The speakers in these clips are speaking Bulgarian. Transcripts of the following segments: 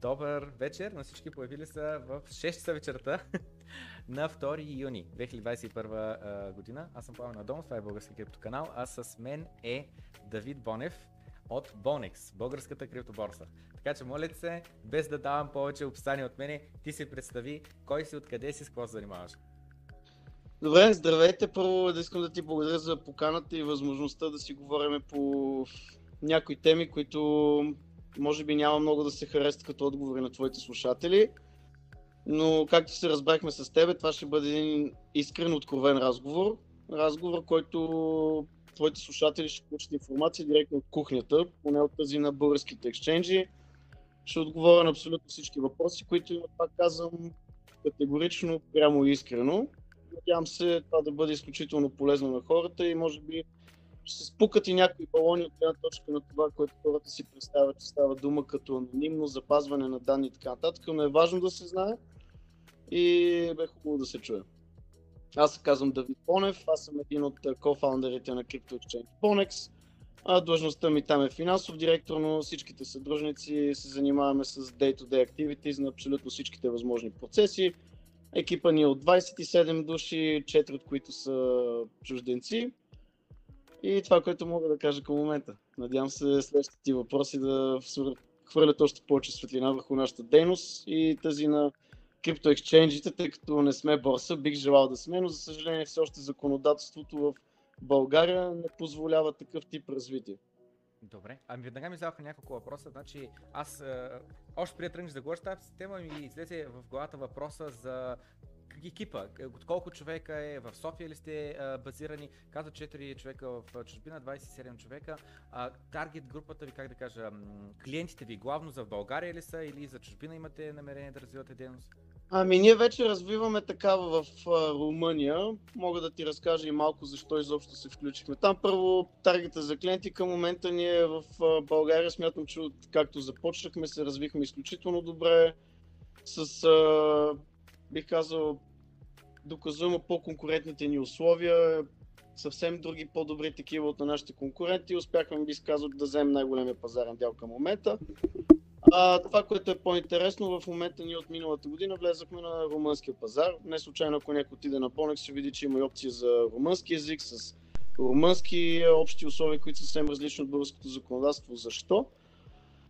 Добър вечер на всички появили са в 6 часа вечерта на 2 юни 2021 година. Аз съм Павел Надомов, това е български криптоканал, а с мен е Давид Бонев от Bonex, българската криптоборса. Така че моля се, без да давам повече описание от мене, ти се представи кой си, откъде си, с какво се занимаваш. Добре, здравейте. Първо да искам да ти благодаря за поканата и възможността да си говорим по някои теми, които може би няма много да се харесат като отговори на твоите слушатели. Но както се разбрахме с теб, това ще бъде един искрен, откровен разговор. Разговор, който твоите слушатели ще получат информация директно от кухнята, поне от тази на българските ексченджи. Ще отговоря на абсолютно всички въпроси, които има, пак казвам, категорично, прямо и искрено. Надявам се това да бъде изключително полезно на хората и може би ще спукат и някои балони от една точка на това, което хората си представят, че става дума като анонимно запазване на данни и така нататък, но е важно да се знае и бе хубаво да се чуе. Аз се казвам Давид Понев, аз съм един от кофаундерите на Crypto Exchange Ponex. А длъжността ми там е финансов директор, но всичките съдружници се занимаваме с day-to-day activities на абсолютно всичките възможни процеси. Екипа ни е от 27 души, 4 от които са чужденци. И това, което мога да кажа към момента. Надявам се следващите ти въпроси да хвърлят още повече светлина върху нашата дейност и тази на криптоексченджите, тъй като не сме борса, бих желал да сме, но за съжаление все още законодателството в България не позволява такъв тип развитие. Добре, ами веднага ми задаваха няколко въпроса. Значи, аз е, още преди тръгнеш да говориш тази тема ми излезе в главата въпроса за екипа. От колко човека е в София ли сте а, базирани? Каза 4 човека в чужбина, 27 човека. А, таргет групата ви, как да кажа, клиентите ви главно за България ли са или за чужбина имате намерение да развивате дейност? Ами ние вече развиваме такава в Румъния. Мога да ти разкажа и малко защо изобщо се включихме там. Първо, таргета за клиенти към момента ние в а, България смятам, че от както започнахме се развихме изключително добре. С, а, бих казал, доказуемо по-конкурентните ни условия, съвсем други по-добри такива от на нашите конкуренти. Успяхме, би казал, да вземем най-големия пазарен дял към момента. А, това, което е по-интересно, в момента ние от миналата година влезахме на румънския пазар. Не случайно, ако някой отиде на Понек, ще види, че има и опция за румънски язик, с румънски общи условия, които са съвсем различни от българското законодателство. Защо?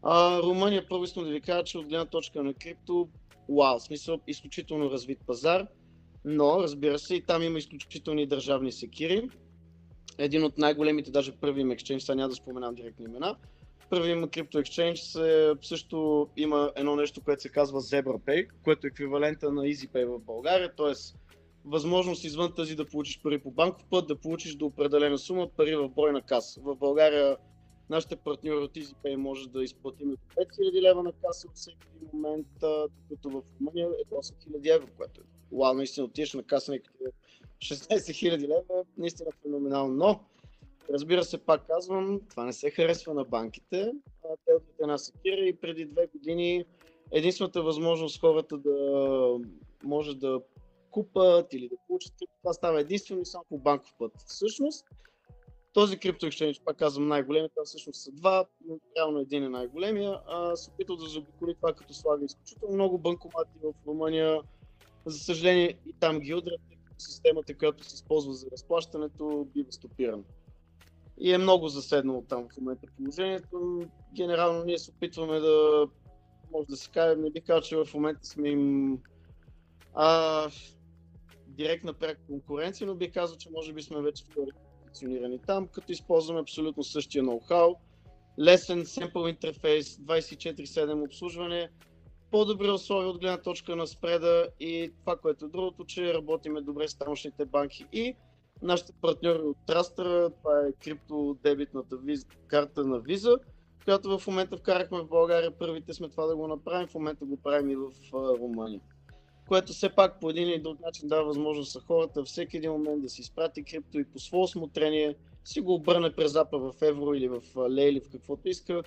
А, Румъния, първо искам да ви кажа, че от гледна точка на крипто, вау, в смисъл изключително развит пазар, но разбира се и там има изключителни държавни секири. Един от най-големите, даже първи им екшенж, сега няма да споменам директни имена, първи има крипто екшенж, също има едно нещо, което се казва ZebraPay, което е еквивалента на EasyPay в България, т.е. възможност извън тази да получиш пари по банков път, да получиш до определена сума пари в брой на каса. В България нашите партньори от EasyPay може да изплатим 5000 лева на каса от всеки момент, докато в Румъния е 8000 евро, което е вау, наистина отиваш на каса 16 000 лева, наистина феноменално. Но Разбира се, пак казвам, това не се харесва на банките. Те от една секира и преди две години единствената възможност хората да може да купат или да получат това става единствено и само по банков път. Всъщност, този крипто екшенж, пак казвам най-големия, това всъщност са два, но реално един е най-големия, а се опитал да заобиколи това, като слага изключително много банкомати в Румъния. За съжаление и там ги удрят, системата, която се използва за разплащането, бива стопирана и е много заседнало там в момента положението. Генерално ние се опитваме да, може да се каже, не би казал, че в момента сме им а, директна пряка конкуренция, но би казал, че може би сме вече втори позиционирани там, като използваме абсолютно същия ноу-хау. Лесен семпл интерфейс, 24-7 обслужване, по-добри условия от гледна точка на спреда и това, което е другото, че работиме добре с тамошните банки и нашите партньори от Trastra, това е криптодебитната виз, карта на виза, която в момента вкарахме в България. Първите сме това да го направим, в момента го правим и в Румъния. Което все пак по един или друг начин дава възможност за хората всеки един момент да си изпрати крипто и по свое осмотрение си го обърне през запа в евро или в лей или в каквото иска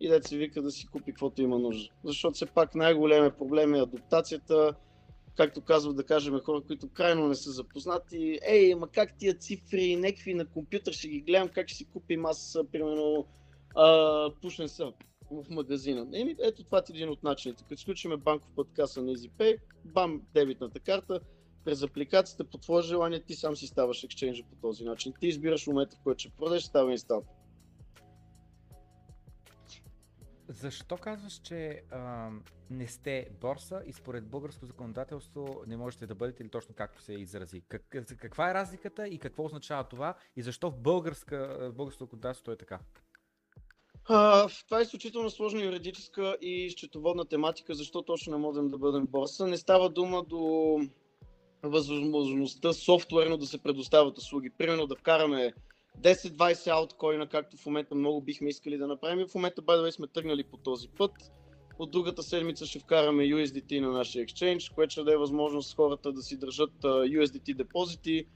и да се вика да си купи каквото има нужда. Защото все пак най-големият проблем е адаптацията, както казват да кажем хора, които крайно не са запознати, ей, ма как тия цифри, някакви на компютър ще ги гледам, как ще си купим аз, примерно, а, пушен сън. В магазина. Еми, ето това е един от начините. Като изключиме банков път каса на EasyPay, бам, дебитната карта, през апликацията, по твое желание, ти сам си ставаш екшенджа по този начин. Ти избираш момента, в който ще продадеш, става инстант. Защо казваш, че а, не сте борса и според българско законодателство не можете да бъдете или точно както се изрази? Как, каква е разликата и какво означава това и защо в българска, българското законодателство е така? А, това е изключително сложна юридическа и счетоводна тематика, защо точно не можем да бъдем борса. Не става дума до възможността софтуерно да се предоставят услуги. Примерно да вкараме 10-20 ауткоина, както в момента много бихме искали да направим. В момента, by the way, сме тръгнали по този път. От другата седмица ще вкараме USDT на нашия exchange, което ще даде възможност хората да си държат USDT депозити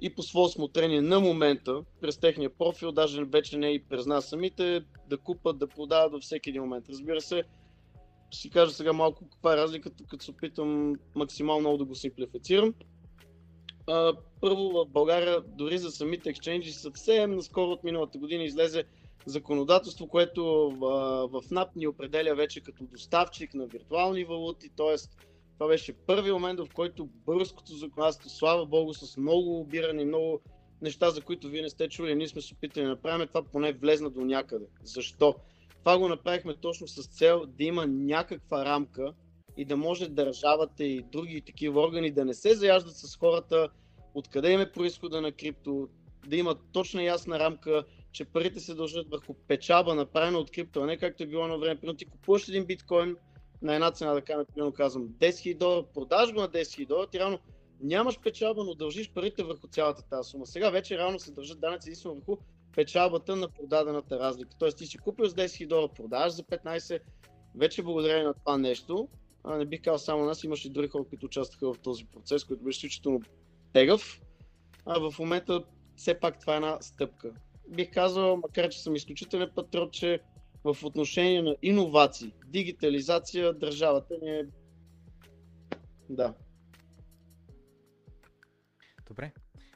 и по свое осмотрение на момента, през техния профил, даже вече не и през нас самите, да купат, да продават във всеки един момент. Разбира се, си кажа сега малко каква е разликата, като се опитам максимално много да го симплифицирам. А, първо в България, дори за самите ексченджи, съвсем наскоро от миналата година излезе законодателство, което в, в НАП ни определя вече като доставчик на виртуални валути, т.е. това беше първи момент, в който българското законодателство, слава богу, с много обирани, много неща, за които вие не сте чули, ние сме се опитали да направим, това поне влезна до някъде. Защо? Това го направихме точно с цел да има някаква рамка и да може държавата и други такива органи да не се заяждат с хората, откъде им е происхода на крипто, да има точна ясна рамка, че парите се дължат върху печаба, направена от крипто, а не както е било на време. Примерно ти купуваш един биткоин на една цена, да кажем, примерно казвам 10 000 долара, продаж на 10 000 долара, ти реално нямаш печалба, но дължиш парите върху цялата тази сума. Сега вече реално се държат данъци единствено върху печалбата на продадената разлика. Тоест ти си купил с 10 000 долара, продаваш за 15, вече благодарение на това нещо, а не бих казал само нас, имаше и други хора, които участваха в този процес, който беше изключително тегъв. А в момента все пак това е една стъпка. Бих казал, макар че съм изключителен патрот, че в отношение на иновации, дигитализация, държавата ни е... Да. Добре.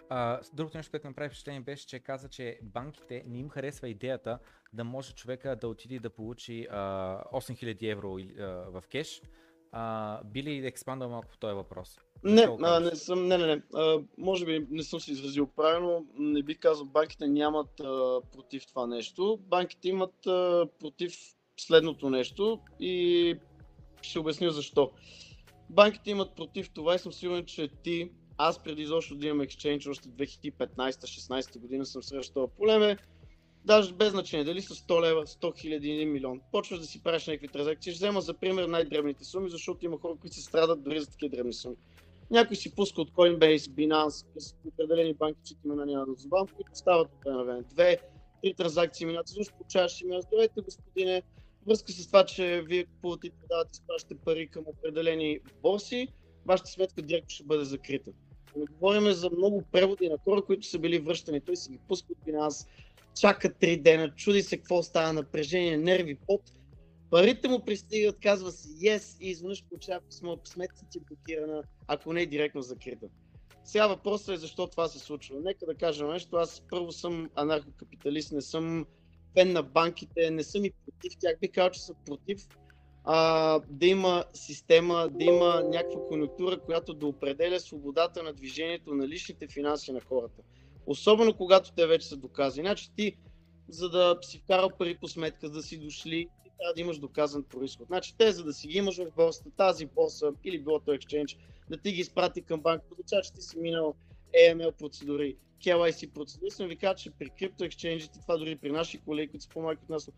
А, другото нещо, което направи впечатление беше, че каза, че банките не им харесва идеята да може човека да отиде да получи а, 8000 евро а, в кеш. А, би ли експандал малко по този въпрос? Не, а, не съм, не, не, не. А, може би не съм се изразил правилно. Не бих казал, банките нямат а, против това нещо. Банките имат а, против следното нещо и ще обясня защо. Банките имат против това и съм сигурен, че ти аз преди изобщо да имам Exchange, още 2015-16 година съм срещал проблем. Даже без значение, дали са 100 лева, 100 хиляди, 1 милион. Почваш да си правиш някакви транзакции. Ще взема за пример най-дребните суми, защото има хора, които се страдат дори за такива дребни суми. Някой си пуска от Coinbase, Binance, с определени банки, че имена няма да забавам, които стават от време време. Две, три транзакции минат, също получаваш имена. Здравейте, господине, връзка с това, че вие купувате и продавате, изпращате пари към определени борси, вашата сметка директно ще бъде закрита. Не говорим за много преводи на хора, които са били връщани. Той си ги пуска от финанс, чака три дена, чуди се какво става, напрежение, нерви, пот. Парите му пристигат, казва си yes и изведнъж получава писмо, сметка ти е блокирана, ако не е директно закрита. Сега въпросът е защо това се случва. Нека да кажа нещо. Аз първо съм анархокапиталист, не съм фен на банките, не съм и против тях. Би казал, че съм против а, да има система, да има някаква конъюнктура, която да определя свободата на движението на личните финанси на хората. Особено когато те вече са доказани. Значи ти, за да си вкарал пари по сметка, да си дошли, трябва да имаш доказан происход. Значи те, за да си ги имаш в борсата, тази борса или било то exchange, да ти ги изпрати към банка, означава, че ти си минал AML процедури, KYC процедури. Съм ви казал, че при крипто екшенджите, това дори при наши колеги, които са по-малки от нас,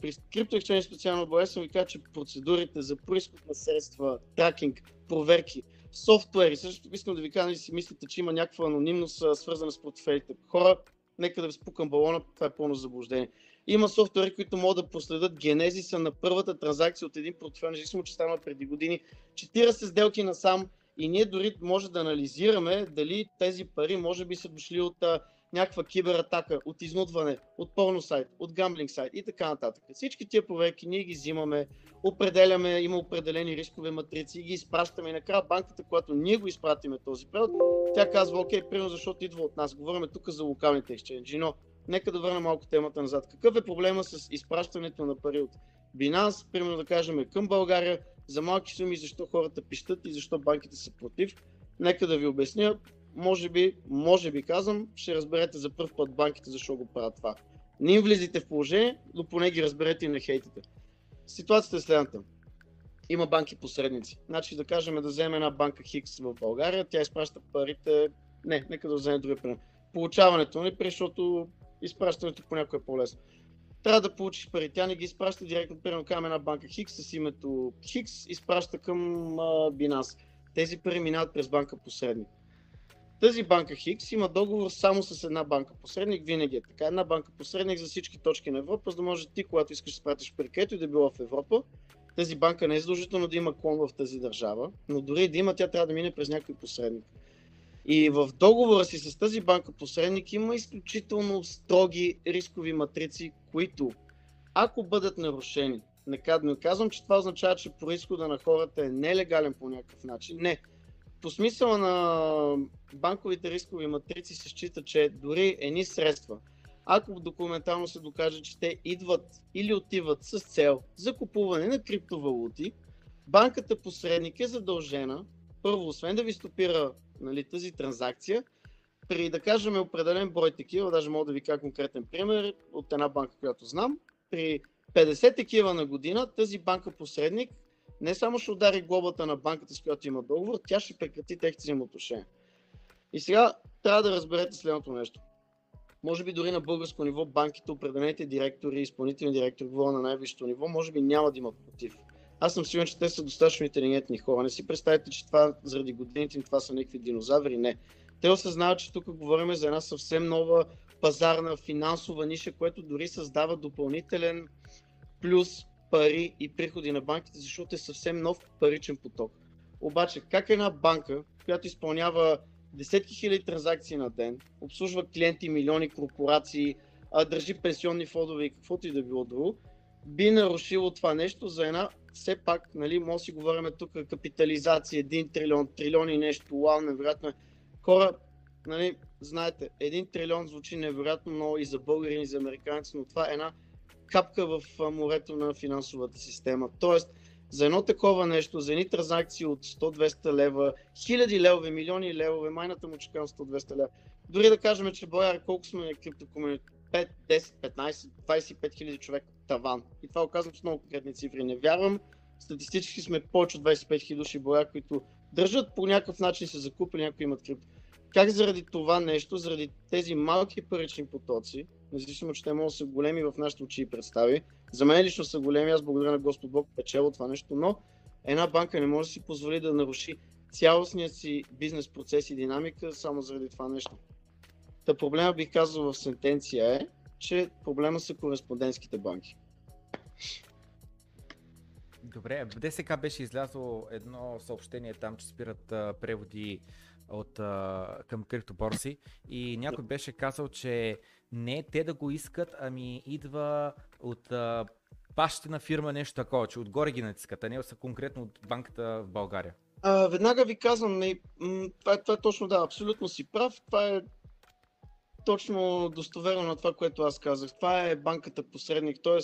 при CryptoExchange специално в съм ви кажа, че процедурите за происход на средства, тракинг, проверки, софтуери, също искам да ви кажа, нали си мислите, че има някаква анонимност, свързана с портфелите. Хора, нека да ви спукам балона, това е пълно заблуждение. Има софтуери, които могат да последят генезиса на първата транзакция от един портфел, независимо, че стана преди години. 40 сделки насам и ние дори може да анализираме дали тези пари може би са дошли от някаква кибератака, от изнудване, от порно сайт, от гамблинг сайт и така нататък. Всички тия проверки ние ги взимаме, определяме, има определени рискове матрици и ги изпращаме. И накрая банката, когато ние го изпратиме този превод, тя казва, окей, примерно защото идва от нас. Говорим тук за локалните ексченджи, но нека да върна малко темата назад. Какъв е проблема с изпращането на пари от Binance, примерно да кажем към България, за малки суми, защо хората пищат и защо банките са против? Нека да ви обясня. Може би, може би казвам, ще разберете за първ път банките защо го правят това. Не им влизайте в положение, но поне ги разберете и не хейтите. Ситуацията е следната. Има банки посредници. Значи да кажем да вземем една банка Хикс в България, тя изпраща парите, не, нека да вземем други пример. Получаването, нали, защото изпращането понякога е по-лесно. Трябва да получиш пари. Тя не ги изпраща директно, примерно към една банка Хикс с името Хикс, изпраща към а, Binance. Тези пари минават през банка посредник. Тази банка Хикс има договор само с една банка посредник, винаги е така. Една банка посредник за всички точки на Европа, за да може ти, когато искаш да спратиш пари, където и да било в Европа, тази банка не е задължително да има клон в тази държава, но дори да има, тя трябва да мине през някой посредник. И в договора си с тази банка посредник има изключително строги рискови матрици, които ако бъдат нарушени, не казвам, че това означава, че происхода на хората е нелегален по някакъв начин. Не. По смисъла на банковите рискови матрици се счита, че дори едни средства, ако документално се докаже, че те идват или отиват с цел за купуване на криптовалути, банката посредник е задължена, първо, освен да ви стопира нали, тази транзакция, при да кажем определен брой такива, даже мога да ви кажа конкретен пример от една банка, която знам, при 50 такива на година, тази банка посредник не само ще удари глобата на банката, с която има договор, тя ще прекрати техните взаимоотношения. И сега трябва да разберете следното нещо. Може би дори на българско ниво банките, определените директори, изпълнителни директори, говоря на най-висшето ниво, може би няма да имат против. Аз съм сигурен, че те са достатъчно интелигентни хора. Не си представете, че това заради годините им това са някакви динозаври. Не. Те осъзнават, че тук говорим за една съвсем нова пазарна финансова ниша, което дори създава допълнителен плюс пари и приходи на банките, защото е съвсем нов паричен поток. Обаче, как една банка, която изпълнява десетки хиляди транзакции на ден, обслужва клиенти, милиони корпорации, държи пенсионни фондове и каквото и да било друго, би нарушило това нещо за една, все пак, нали, може да си говорим тук капитализация, 1 трилион, трилион и нещо, вау, невероятно. Е. Хора, нали, знаете, 1 трилион звучи невероятно много и за българи, и за американци, но това е една капка в морето на финансовата система. Тоест, за едно такова нещо, за едни транзакции от 100-200 лева, хиляди левове, милиони левове, майната му чекам 100-200 лева. Дори да кажем, че България колко сме криптокомунити, 5, 10, 15, 25 хиляди човек таван. И това оказвам с много конкретни цифри. Не вярвам, статистически сме повече от 25 хиляди души България, които държат по някакъв начин се закупили, някои имат крипто. Как заради това нещо, заради тези малки парични потоци, независимо, че те могат да са големи в нашите очи и представи, за мен лично са големи, аз благодаря на Господ Бог печело това нещо, но една банка не може да си позволи да наруши цялостният си бизнес процес и динамика само заради това нещо. Та проблема бих казал в сентенция е, че проблема са кореспондентските банки. Добре, в ДСК беше излязло едно съобщение там, че спират а, преводи от, а, към криптоборси и някой беше казал, че не те да го искат, ами идва от а, бащина фирма нещо такова, че отгоре ги натискат, а не са конкретно от банката в България. А, веднага ви казвам, не, това, е, това е точно да, абсолютно си прав. Това е точно достоверно на това, което аз казах. Това е банката посредник, т.е.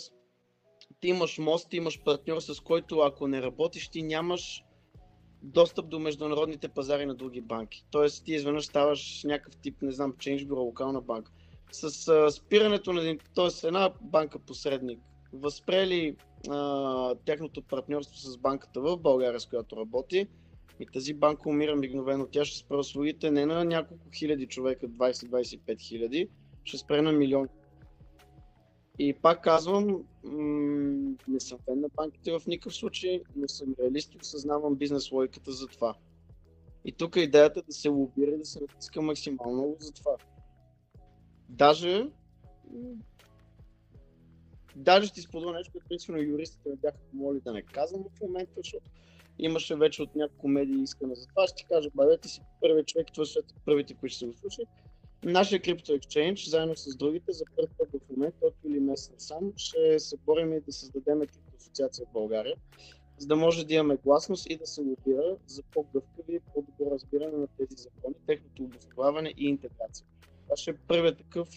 ти имаш мост, ти имаш партньор, с който ако не работиш, ти нямаш достъп до международните пазари на други банки. Тоест ти изведнъж ставаш някакъв тип, не знам, change bureau, локална банка. С а, спирането на т.е. една банка посредник, възпрели а, тяхното партньорство с банката в България, с която работи, и тази банка умира мигновено. Тя ще спре услугите не на няколко хиляди човека, 20-25 хиляди, ще спре на милион. И пак казвам, м- не съм фен на банките в никакъв случай, но съм реалист и осъзнавам бизнес логиката за това. И тук идеята е да се лобира и да се натиска максимално за това. Даже даже ще споделя нещо, което принципно юристите ме бяха помоли да не казвам в момента, защото имаше вече от няколко медии искане за това. Ще ти кажа, бъдете си първият човек, това са първите, които ще се го слушат. Нашия Crypto Exchange, заедно с другите, за първи път в момента, от юли месец сам, ще се борим и да създадем Crypto Асоциация в България, за да може да имаме гласност и да се лобира за по-гъвкави и по-добро разбиране на тези закони, техното обосноваване и интеграция. Това ще е първият такъв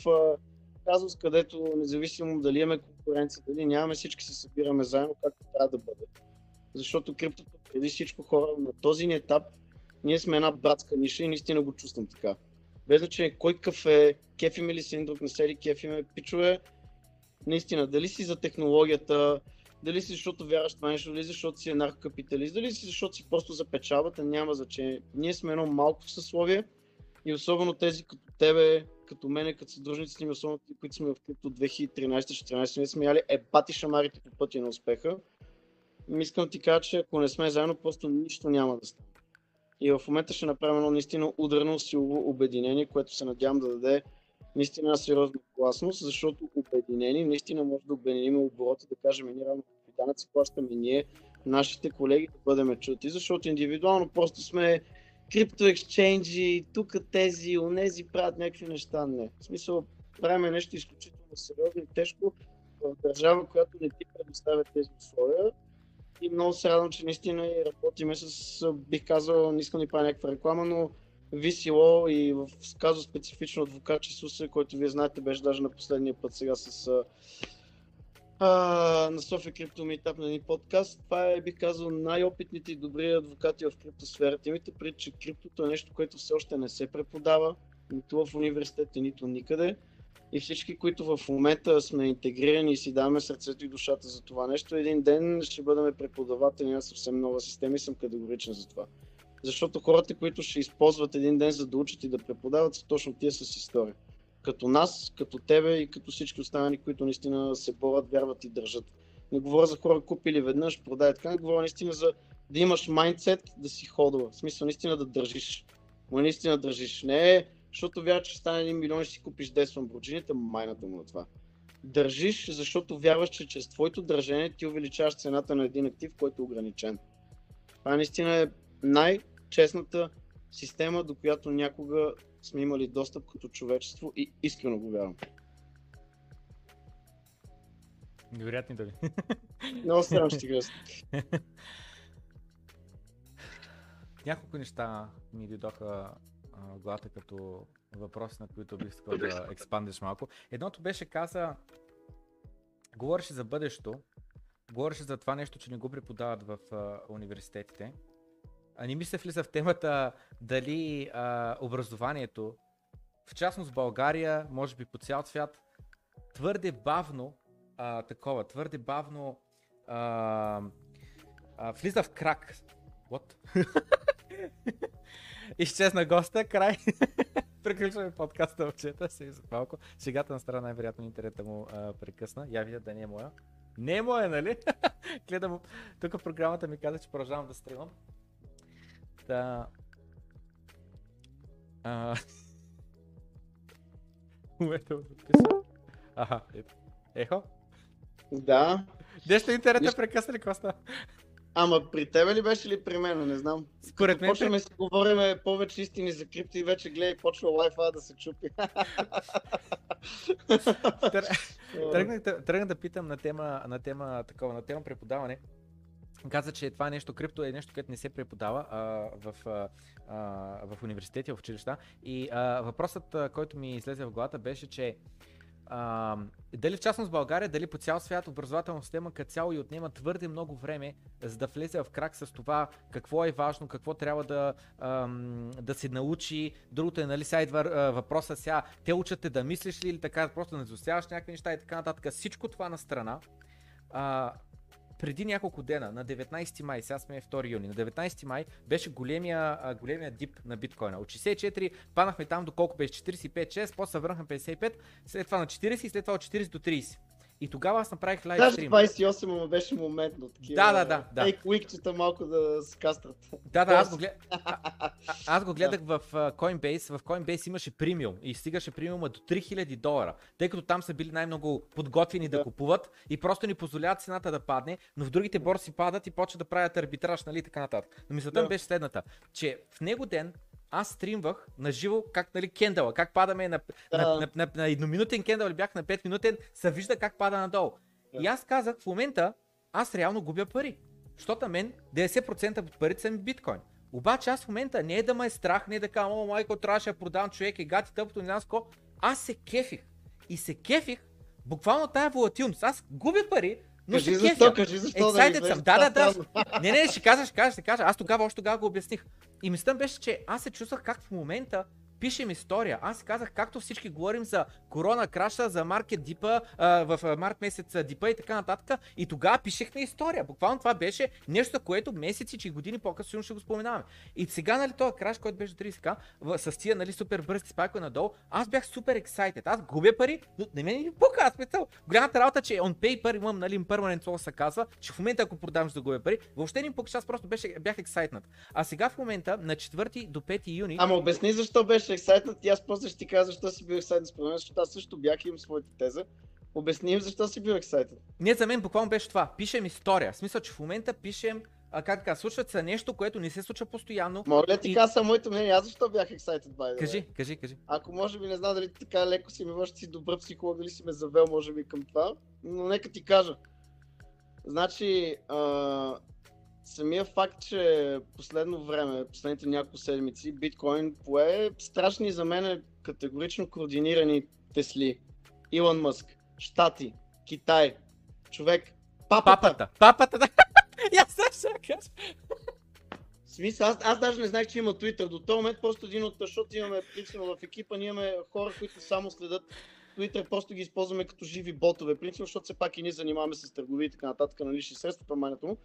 казус, където независимо дали имаме конкуренция, дали нямаме, всички се събираме заедно, както трябва да бъде. Защото криптото преди всичко хора на този ни етап, ние сме една братска ниша и наистина го чувствам така. Без значение кой кафе, кефиме ли се друг, не се ли кефиме, пичове, наистина, дали си за технологията, дали си защото вярваш това нещо, дали защото си наркокапиталист, дали си защото си просто за печалбата, няма значение. Ние сме едно малко съсловие и особено тези като тебе, като мене, като съдружниците ми, особено които сме в крипто 2013-2014, сме смяли ебати шамарите по пътя на успеха. Искам да ти кажа, че ако не сме заедно, просто нищо няма да стане. И в момента ще направим едно наистина ударно силово обединение, което се надявам да даде наистина сериозна гласност, защото обединени наистина може да обединим оборота, да кажем ние равно данъци плащаме ние, нашите колеги да бъдем чути, защото индивидуално просто сме крипто екшенджи, тук тези, онези правят някакви неща. Не. В смисъл, правим нещо изключително сериозно и тежко в държава, която не ти предоставя тези условия. И много се радвам, че наистина и работиме с, бих казал, не искам да правя някаква реклама, но VCLO и в казва специфично адвокат Чесуса, който вие знаете, беше даже на последния път сега с а, на София Крипто Митап на един подкаст. Това е, бих казал, най-опитните и добри адвокати в криптосферата. Имайте пред, че криптото е нещо, което все още не се преподава, нито в университета, нито никъде. И всички, които в момента сме интегрирани и си даваме сърцето и душата за това нещо, един ден ще бъдем преподаватели на съвсем нова система и съм категоричен за това. Защото хората, които ще използват един ден за да учат и да преподават, са точно тия с история като нас, като тебе и като всички останали, които наистина се борят, вярват и държат. Не говоря за хора купили веднъж, продай така, не говоря наистина за да имаш майндсет да си ходова. В смисъл наистина да държиш. Но наистина държиш. Не е, защото вярваш, че стане 1 милион и си купиш 10 ламборджините, майната му на това. Държиш, защото вярваш, че чрез твоето държение ти увеличаваш цената на един актив, който е ограничен. Това наистина е най-честната система, до която някога сме имали достъп като човечество и искрено го вярвам. Невероятни думи. Много странно ще ти Няколко неща ми дойдоха в главата като въпроси, на които бих искал да експандиш малко. Едното беше каза, говореше за бъдещето, говореше за това нещо, че не го преподават в а, университетите а не ми се влиза в темата дали а, образованието, в частност България, може би по цял свят, твърде бавно, а, такова, твърде бавно а, а, влиза в крак. What? Изчезна госта, край. Приключваме подкаста чета, се малко. Сегата на страна най-вероятно интернета му а, прекъсна. Я видя да не е моя. Не е моя, нали? Гледам, тук програмата ми каза, че продължавам да стримам. Та... А... Момента записа. Аха, ето. Ехо? Да. Нещо интернета прекъсна ли коста? Ама при тебе ли беше ли при мен? Не знам. Според мен. Почваме си говорим повече истини за крипто и вече гледай, почва Wi-Fi да се чупи. Тръгнах да питам на тема, на тема такова, на тема преподаване каза, че това нещо, крипто е нещо, което не се преподава а, в, а, в университети, в училища. И а, въпросът, който ми излезе в главата беше, че а, дали в частност България, дали по цял свят образователна система като цяло и отнема твърде много време, за да влезе в крак с това какво е важно, какво трябва да, ам, да се научи. Другото е, нали, сега идва въпроса сега, те учат те да мислиш ли или така, просто не изостяваш някакви неща и така нататък. Всичко това на страна. А, преди няколко дена, на 19 май, сега сме 2 юни, на 19 май беше големия, големия дип на биткоина. От 64 паднахме там до колко беше 45-6, после върнахме 55, след това на 40 и след това от 40 до 30. И тогава аз направих лайв стрим. Даже 28 му беше моментно. Такива, да, да, да. да. Ейк уикчета малко да се кастрат. Да, да, аз го, глед... а, а, аз го гледах в Coinbase. В Coinbase имаше премиум и стигаше премиума до 3000 долара, тъй като там са били най-много подготвени да. да купуват и просто ни позволяват цената да падне, но в другите борси падат и почват да правят арбитраж, нали, така нататък. Но мисълта да. беше следната, че в него ден аз стримвах на живо как нали, кендала, как падаме на, да. на, на, на, на едноминутен кендал бях на 5 минутен, се вижда как пада надолу. Да. И аз казах, в момента аз реално губя пари. Защото мен 90% от парите са ми биткоин. Обаче аз в момента не е да ме е страх, не е да кажа, о, майко, трябваше да продавам човек и гати тъпото, не знам Аз се кефих. и се кефих буквално тая волатилност. Аз губя пари, но Кажи защо, кефя. кажи защо да Excited ми съм. влезеш Да, да, да. Не, не, ще кажа, ще кажа, ще кажа. Аз тогава, още тогава го обясних. И мислята беше, че аз се чувствах как в момента пишем история. Аз казах, както всички говорим за корона краша, за маркет дипа, в март месец дипа и така нататък. И тогава пишехме история. Буквално това беше нещо, което месеци и години по-късно ще го споменаваме. И сега, нали, този краш, който беше 30к, в- с тия, нали, супер бързи спайкове надолу, аз бях супер ексайтед. Аз губя пари, но не мен ни пука, аз смисъл. Голямата работа, че on paper имам, нали, permanent soul се казва, че в момента ако продавам ще губя пари, въобще не пука, че аз просто беше, бях ексайтнат. А сега в момента, на 4 до 5 юни, Ама обясни защо беше ексайтнат и аз после ще ти кажа защо си бил ексайтнат според мен, защото аз също бях и имам своята теза. Обясни им защо си бил ексайтнат. Не, за мен буквално беше това. Пишем история. В смисъл, че в момента пишем, а, как така, случват се нещо, което не се случва постоянно. Ли да ти И- кажа моето мнение? Аз защо бях ексайтед, бай? Кажи, кажи, кажи. Ако може би не знам дали така леко си ми върши си добър психолог, дали си ме завел може би към това, но нека ти кажа. Значи, а, самия факт, че последно време, последните няколко седмици, биткоин пое страшни за мен категорично координирани Тесли. Илон Мъск, Штати, Китай, човек, папата. Папата, папата, да. Аз сега кажа. Смисъл, аз, аз даже не знаех, че има Twitter. До този момент просто един от, защото имаме, принципно в екипа, ние имаме хора, които само следят Twitter, просто ги използваме като живи ботове, принципно, защото все пак и ние занимаваме с търговия и така нататък, на лични средства, промането му.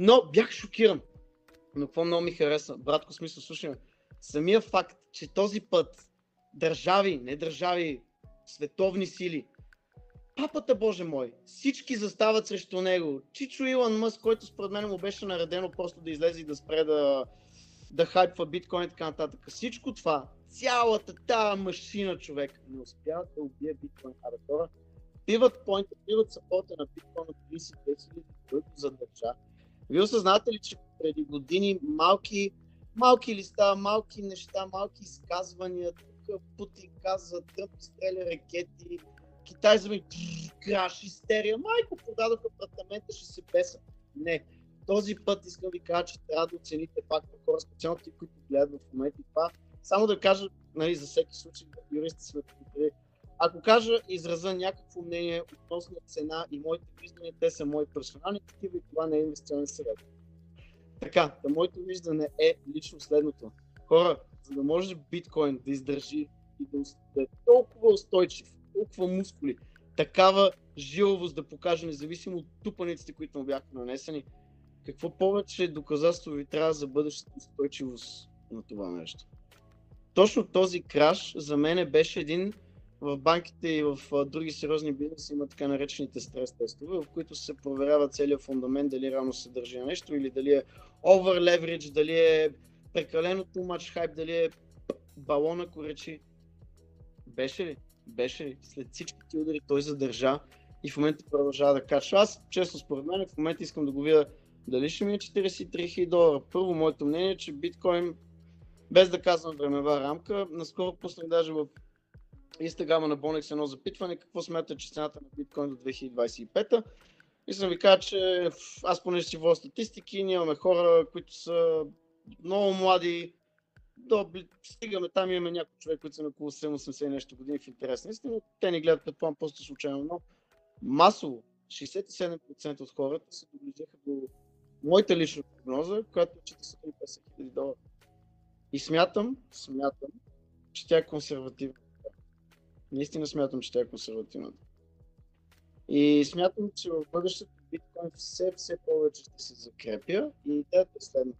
Но бях шокиран. Но какво много ми хареса, братко, смисъл, слушай. Самия факт, че този път държави, не държави, световни сили, папата боже мой, всички застават срещу него. Чичо Илон Мъск, който според мен му беше наредено просто да излезе и да спре да, да хайпва биткоин и така нататък. Всичко това, цялата тази машина човек, не успява да убие биткоин. Абе, хора, биват поинта, биват сапорта на биткоин от 32 000, който задържа. Вие осъзнавате ли, че преди години малки, малки листа, малки неща, малки изказвания, тук Путин каза, Тръмп изстреля ракети, Китай зами краш, истерия, майко, продадох апартамента, ще се песа. Не. Този път искам ви кажа, че трябва да оцените факта хора, специално ти, които гледат в момента и това. Само да кажа, нали, за всеки случай, юристи сме. Ако кажа, израза някакво мнение относно цена и моите виждания, те са мои персонални такива и това не е инвестиционен съвет. Така, да моето виждане е лично следното. Хора, за да може биткоин да издържи и да, е толкова устойчив, толкова мускули, такава жиловост да покаже, независимо от тупаниците, които му бяха нанесени, какво повече доказателство ви трябва за бъдещата устойчивост на това нещо? Точно този краш за мен беше един в банките и в други сериозни бизнеси има така наречените стрес тестове, в които се проверява целият фундамент, дали реално се държи на нещо или дали е over leverage, дали е прекалено too much hype, дали е балон, ако речи. Беше ли? Беше ли? След всички ти удари той задържа и в момента продължава да качва. Аз, честно според мен, в момента искам да го видя дали ще ми е 43 000 долара. Първо, моето мнение е, че биткоин, без да казвам времева рамка, наскоро пуснах даже в инстаграма на Bonex едно запитване, какво смята, че цената на биткоин до 2025 Искам да ви кажа, че аз понеже си водя статистики, ние имаме хора, които са много млади, до, стигаме там, имаме някои човек, които са на около 70 и нещо години в интерес на истина, те ни гледат предполагам просто случайно, но масово 67% от хората се доближиха до моята лична прогноза, която е 450 000 долара. И смятам, смятам, че тя е консервативна. Наистина смятам, че тя е консервативна. И смятам, че в бъдещето биткоин все, все повече ще се закрепя и идеята е следната.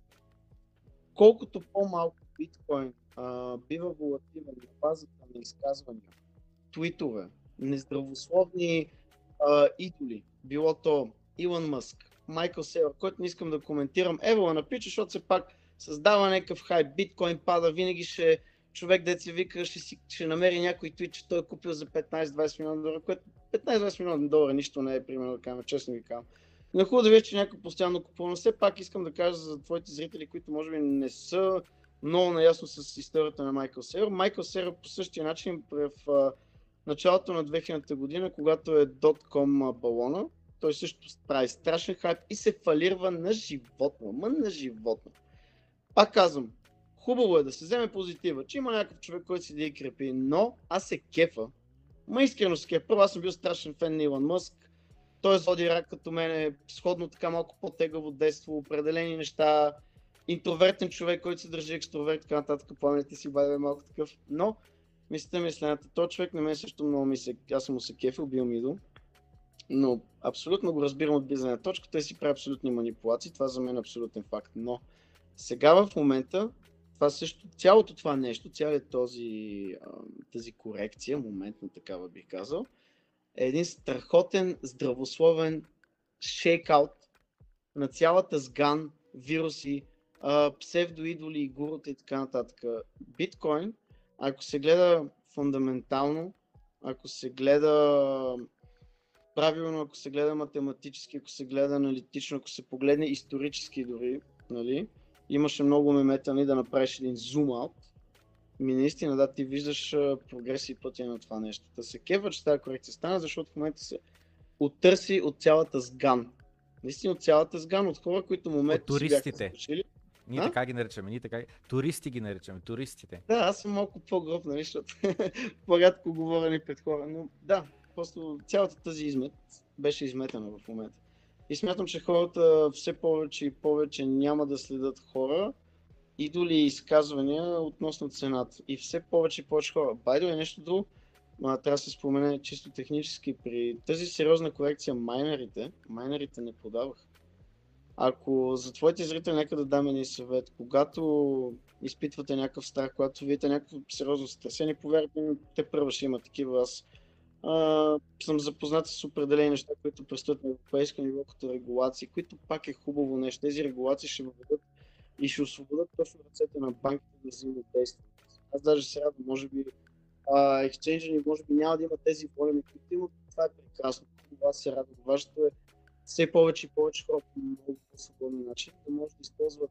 Колкото по-малко биткоин а, бива волативен на базата на изказвания, твитове, нездравословни а, идоли, било то Илон Мъск, Майкъл Сейвър, който не искам да коментирам, Ево напича, защото все пак създава някакъв хайп, биткоин пада, винаги ще човек да се вика, ще, си, ще намери някой твит, че той е купил за 15-20 милиона долара, което 15-20 милиона долара нищо не е, примерно да кажем, честно ви казвам. Но е хубаво да видиш, че някой постоянно купува, но все пак искам да кажа за твоите зрители, които може би не са много наясно с историята на Майкъл Сейър. Майкъл Сейър по същия начин в началото на 2000-та година, когато е .com балона, той също прави страшен хайп и се фалирва на животно, ма на животно. Пак казвам, хубаво е да се вземе позитива, че има някакъв човек, който си да и крепи, но аз се кефа, Ма искрено с кеф. Първо аз съм бил страшен фен на Илон Мъск. Той е зодирак като мен, е сходно така малко по-тегаво детство, определени неща, интровертен човек, който се държи екстроверт, така нататък, пламените си баве малко такъв. Но, мислите ми следната, той човек на мен също много ми се, аз съм му се кефил, бил ми идол. Но абсолютно го разбирам от бизнес точка, той си прави абсолютни манипулации, това за мен е абсолютен факт. Но сега в момента, това също, цялото това нещо, цялият този, тази корекция, моментно такава бих казал, е един страхотен, здравословен шейкаут на цялата сган, вируси, псевдоидоли и гурута и така нататък. Биткоин, ако се гледа фундаментално, ако се гледа правилно, ако се гледа математически, ако се гледа аналитично, ако се погледне исторически дори, нали, имаше много мемета нали, да направиш един зум аут. Ми наистина, да, ти виждаш прогреси и пътя на това нещо. Да се кева, че тази корекция стана, защото в момента се оттърси от цялата сган. Наистина от цялата сган, от хора, които момента си бяха случили. Ние а? така ги наричаме, ние така туристи ги наричаме, туристите. Да, аз съм малко по-гроб, нали, защото по-рядко говорени пред хора, но да, просто цялата тази измет беше изметена в момента. И смятам, че хората все повече и повече няма да следят хора, идоли и изказвания относно цената. И все повече и повече хора. Байдо е нещо друго, а, трябва да се спомене чисто технически. При тази сериозна корекция майнерите, майнерите не продаваха. Ако за твоите зрители нека да дам един съвет, когато изпитвате някакъв страх, когато видите някакво сериозно сътресение, повярвайте ми, те първо ще има такива. Аз а, съм запознат с определени неща, които предстоят на европейско ниво, като регулации, които пак е хубаво нещо. Тези регулации ще въведат и ще освободят точно ръцете на банките да взимат действия. Аз даже се радвам, може би ексченджа ни може би няма да има тези волеми, които имат. Това е прекрасно. Това се радвам. Важното е все повече и повече хора по много по-свободен начин да може да използват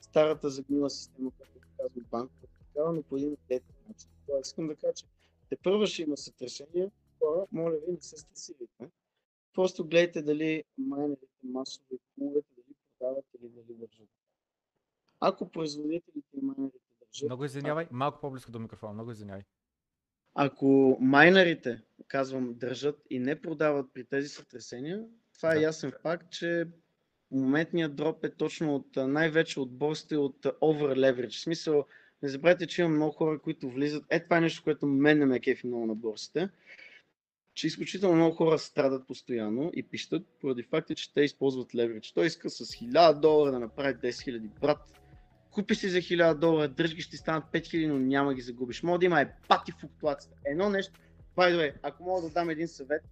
старата загнила система, която казва банката, такава, но по един отдетен начин. Това искам да кажа, че те първо ще има сътресения, хора, моля ви, не се стресирайте. Просто гледайте дали майнерите масови куловете, дали продават или дали държат. Ако производителите и майнерите държат... Много извинявай, малко по-близко до микрофона, много извинявай. Ако майнерите, казвам, държат и не продават при тези сътресения, това е да. ясен факт, че моментният дроп е точно от най-вече от борсите от over leverage. В смисъл, не забравяйте, че има много хора, които влизат. Е, това е нещо, което мен не ме кефи много на борсите. Че изключително много хора страдат постоянно и пищат поради факта, че те използват leverage. Той иска с 1000 долара да направи 10 000 брат. Купи си за 1000 долара, дръжки ще станат 5000, но няма ги загубиш. Може да има е пати флуктуацията. Едно нещо, by ако мога да дам един съвет,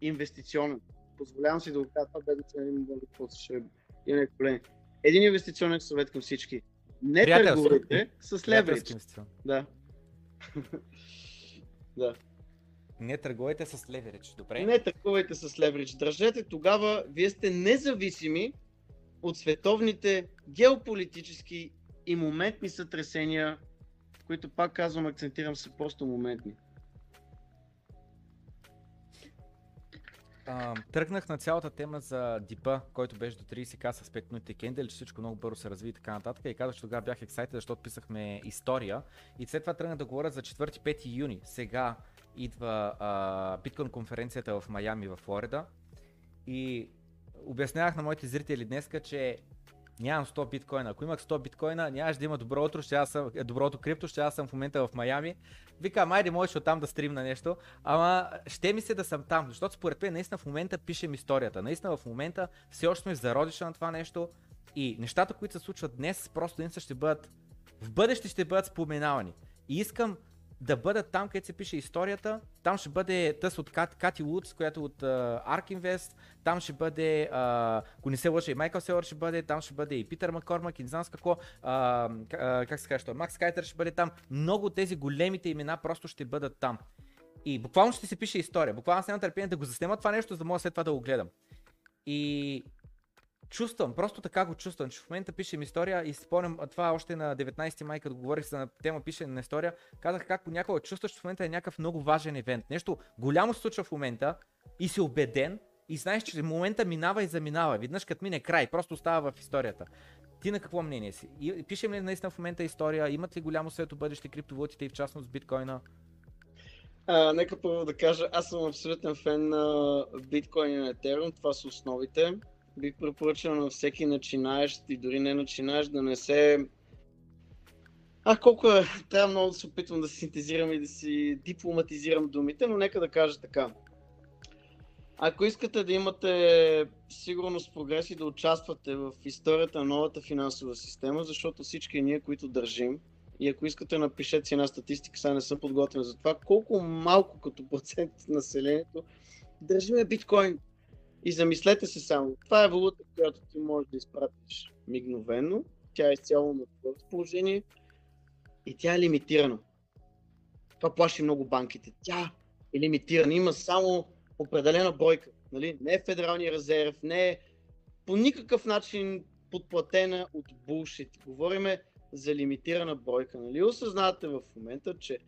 инвестиционен, позволявам си да го кажа, това без значение не мога да ще има проблеми. Един инвестиционен съвет към всички. Не търгувайте с леверидж. Да. да. Не търгувайте с леверидж, добре? Не търгувайте с леверидж. Държете тогава, вие сте независими от световните геополитически и моментни сътресения, които пак казвам, акцентирам се просто моментни. а, тръгнах на цялата тема за дипа, който беше до 30к с 5 минути кендел, че всичко много бързо се разви и така нататък. И казах, че тогава бях ексайтед, защото писахме история. И след това тръгнах да говоря за 4-5 юни. Сега идва биткоин конференцията в Майами, в Флорида. И обяснявах на моите зрители днеска, че нямам 100 биткоина. Ако имах 100 биткоина, нямаш да има добро утро, ще аз съм, е, доброто крипто, ще аз съм в момента в Майами. Викам, айде можеш оттам да стримна нещо, ама ще ми се да съм там, защото според мен наистина в момента пишем историята. Наистина в момента все още сме в зародиша на това нещо и нещата, които се случват днес, просто наистина ще бъдат, в бъдеще ще бъдат споменавани. И искам да бъдат там, където се пише историята. Там ще бъде тъс от Кат, Кати Лудс, която е от uh, Ark Invest. Там ще бъде, uh, ако не се лъжа, и Майкъл Селър ще бъде. Там ще бъде и Питър Маккормак, и не знам с какво. Uh, uh, как се казва, Макс Кайтер ще бъде там. Много от тези големите имена просто ще бъдат там. И буквално ще се пише история. Буквално аз нямам търпение да го заснема това нещо, за да мога след това да го гледам. И чувствам, просто така го чувствам, че в момента пишем история и спомням това още на 19 май, като говорих за тема пише на история, казах как понякога чувстваш, че в момента е някакъв много важен евент. Нещо голямо се случва в момента и си убеден и знаеш, че момента минава и заминава. Виднъж като мине край, просто остава в историята. Ти на какво мнение си? И, пишем ли наистина в момента история? Имат ли голямо свето бъдеще криптовалутите и в частност биткоина? А, нека първо да кажа, аз съм абсолютен фен на биткоин и Ethereum, това са основите. Бих препоръчал на всеки начинаещ и дори не начинаещ да не се... А, колко е, трябва много да се опитвам да синтезирам и да си дипломатизирам думите, но нека да кажа така. Ако искате да имате сигурност, прогрес и да участвате в историята на новата финансова система, защото всички ние, които държим, и ако искате напишете си една статистика, сега не съм подготвен за това, колко малко като процент от населението държиме биткоин. И замислете се само, това е валута, която ти можеш да изпратиш мигновено, тя е изцяло на твоето положение и тя е лимитирана. Това плаши много банките. Тя е лимитирана. Има само определена бройка. Нали? Не е Федералния резерв, не е по никакъв начин подплатена от булшит. Говориме за лимитирана бройка. Нали осъзнавате в момента, че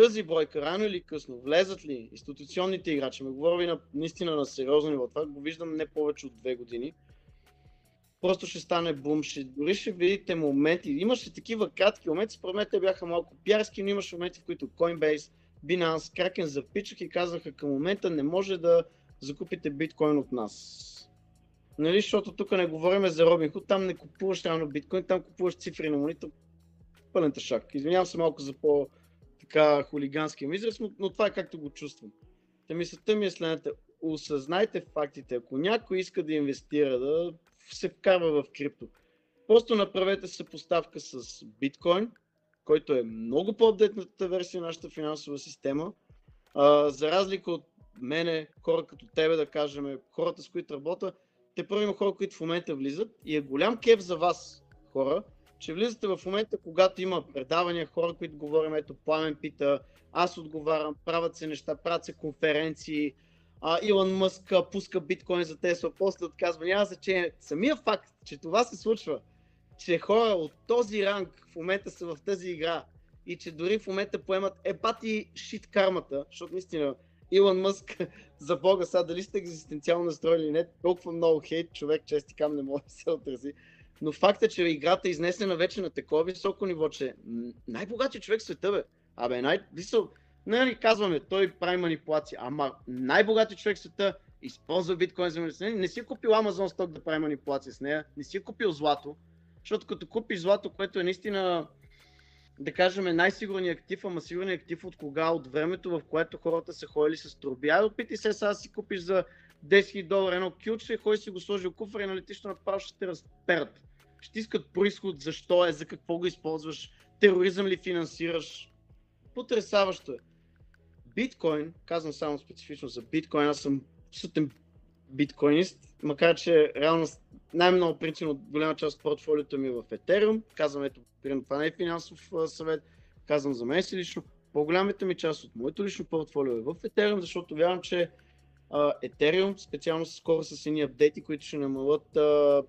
тази бройка рано или късно влезат ли институционните играчи, ме говоря на, наистина на сериозно ниво, това го виждам не повече от две години, просто ще стане бум, ще, дори ще видите моменти, имаше такива кратки моменти, според мен те бяха малко пиарски, но имаше моменти, в които Coinbase, Binance, Kraken запичах и казаха към момента не може да закупите биткоин от нас. Нали, защото тук не говорим за Robinhood, там не купуваш реално биткоин, там купуваш цифри на монета. Пълен тъшак. Извинявам се малко за по така хулиганския израз, но, но това е както го чувствам. Та мисълта ми е следната. Осъзнайте фактите. Ако някой иска да инвестира, да се вкарва в крипто, просто направете съпоставка с биткоин, който е много по-апдейтната версия на нашата финансова система. А, за разлика от мене, хора като тебе, да кажем, хората с които работя, те първо има хора, които в момента влизат и е голям кеф за вас, хора, че влизате в момента, когато има предавания, хора, които говорим, ето Пламен пита, аз отговарям, правят се неща, правят се конференции, а, Илон Мъск пуска биткоин за Тесла, после отказва, няма значение. Самия факт, че това се случва, че хора от този ранг в момента са в тази игра и че дори в момента поемат епати шит кармата, защото наистина Илон Мъск, за Бога, сега дали сте екзистенциално настроени или не, толкова много хейт, човек, чести кам не може да се отрази. Но факт е, че играта е изнесена вече на такова високо ниво, че най-богатият човек в света, бе. Абе, най нали казваме, той прави манипулация, ама най-богатият човек в света използва биткоин за манипулация. Не си купил Amazon сток да прави манипулация с нея, не си купил злато, защото като купиш злато, което е наистина да кажем, най-сигурният актив, ама сигурният актив от кога? От времето, в което хората са ходили с труби. Ай, опитай се сега си купиш за 10 000 долара едно кюче, кой си го сложи в куфар и на летището направо ще те разперат. Ще искат происход, защо е, за какво го използваш, тероризъм ли финансираш. Потрясаващо е. Биткоин, казвам само специфично за биткоин, аз съм сутен биткоинист, макар че реално най-много принцип от голяма част от портфолиото ми е в Ethereum. Казвам, ето, примерно, това не е финансов съвет, казвам за мен си лично. По-голямата ми част от моето лично портфолио е в Ethereum, защото вярвам, че uh, Ethereum, специално скоро с едни апдейти, които ще намалят uh,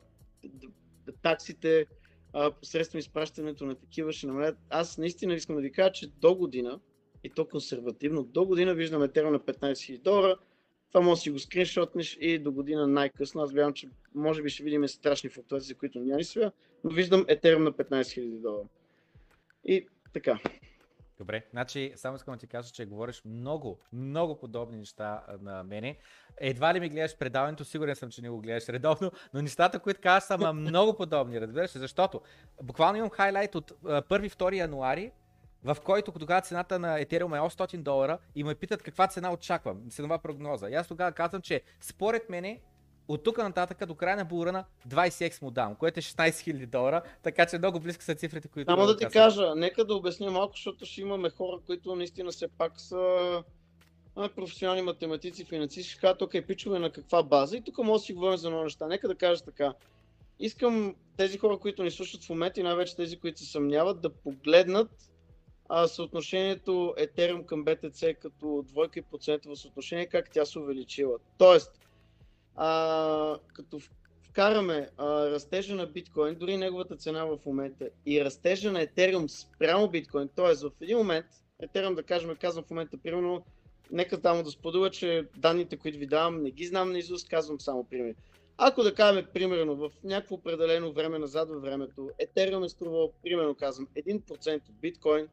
таксите uh, посредством изпращането на такива, ще намалят. Аз наистина искам да ви кажа, че до година, и то консервативно, до година виждам Ethereum на 15 000 долара, това може да си го скриншотнеш и до година най-късно. Аз вярвам, че може би ще видим страшни флуктуации, които няма сега, но виждам Ethereum на 15 000 долара. И така. Добре, значи само искам да ти кажа, че говориш много, много подобни неща на мене. Едва ли ми гледаш предаването, сигурен съм, че не го гледаш редовно, но нещата, които казваш са много подобни, разбираш, защото буквално имам хайлайт от 1-2 януари, в който когато цената на Ethereum е 800 долара и ме питат каква цена очаквам, ценова прогноза. И аз тогава казвам, че според мене от тук нататък до края на бурана 20x му дам, което е 16 000 долара, така че много близко са цифрите, които... Само да ти кажа, нека да обясня малко, защото ще имаме хора, които наистина все пак са професионални математици, финансисти, ще кажат, окей, пичове на каква база и тук може да си говорим за много неща. Нека да кажа така. Искам тези хора, които ни слушат в момента и най-вече тези, които се съмняват, да погледнат а, съотношението Ethereum към BTC като двойка и процентово съотношение, как тя се увеличила. Тоест, а, като вкараме а, растежа на биткоин, дори неговата цена в момента и растежа на Ethereum спрямо биткоин, т.е. в един момент, Ethereum да кажем, казвам в момента, примерно, нека само да споделя, че данните, които ви давам, не ги знам на изуст, казвам само примери. Ако да кажем, примерно, в някакво определено време назад във времето, Ethereum е струвал, примерно казвам, 1% от биткоин,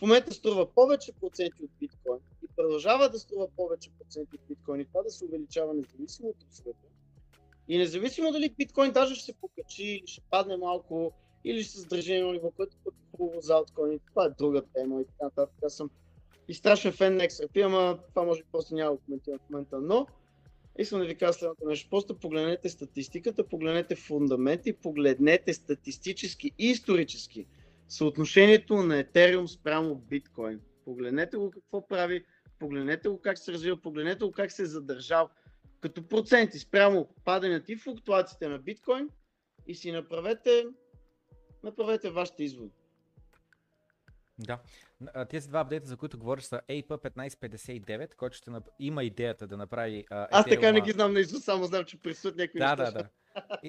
в момента струва повече проценти от биткоин и продължава да струва повече проценти от биткоин и това да се увеличава независимо от света. И независимо дали биткоин даже ще се покачи или ще падне малко, или ще се сдържи на ниво, което е хубаво за алткоини, това е друга тема и така нататък. Аз съм и страшен фен на XRP, ама това може би просто няма да коментирам в момента. Но искам да ви кажа следното нещо. Просто погледнете статистиката, погледнете фундаменти, погледнете статистически и исторически съотношението на Ethereum спрямо биткоин. Погледнете го какво прави, погледнете го как се развива, погледнете го как се е задържал като проценти спрямо падането и флуктуациите на биткоин и си направете, направете вашите изводи. Да. Тези два апдейта, за които говориш, са AP 1559, който ще нап... има идеята да направи. Uh, Аз така не ги знам на Исус, само знам, че присъстват някои да, неща. Да, да.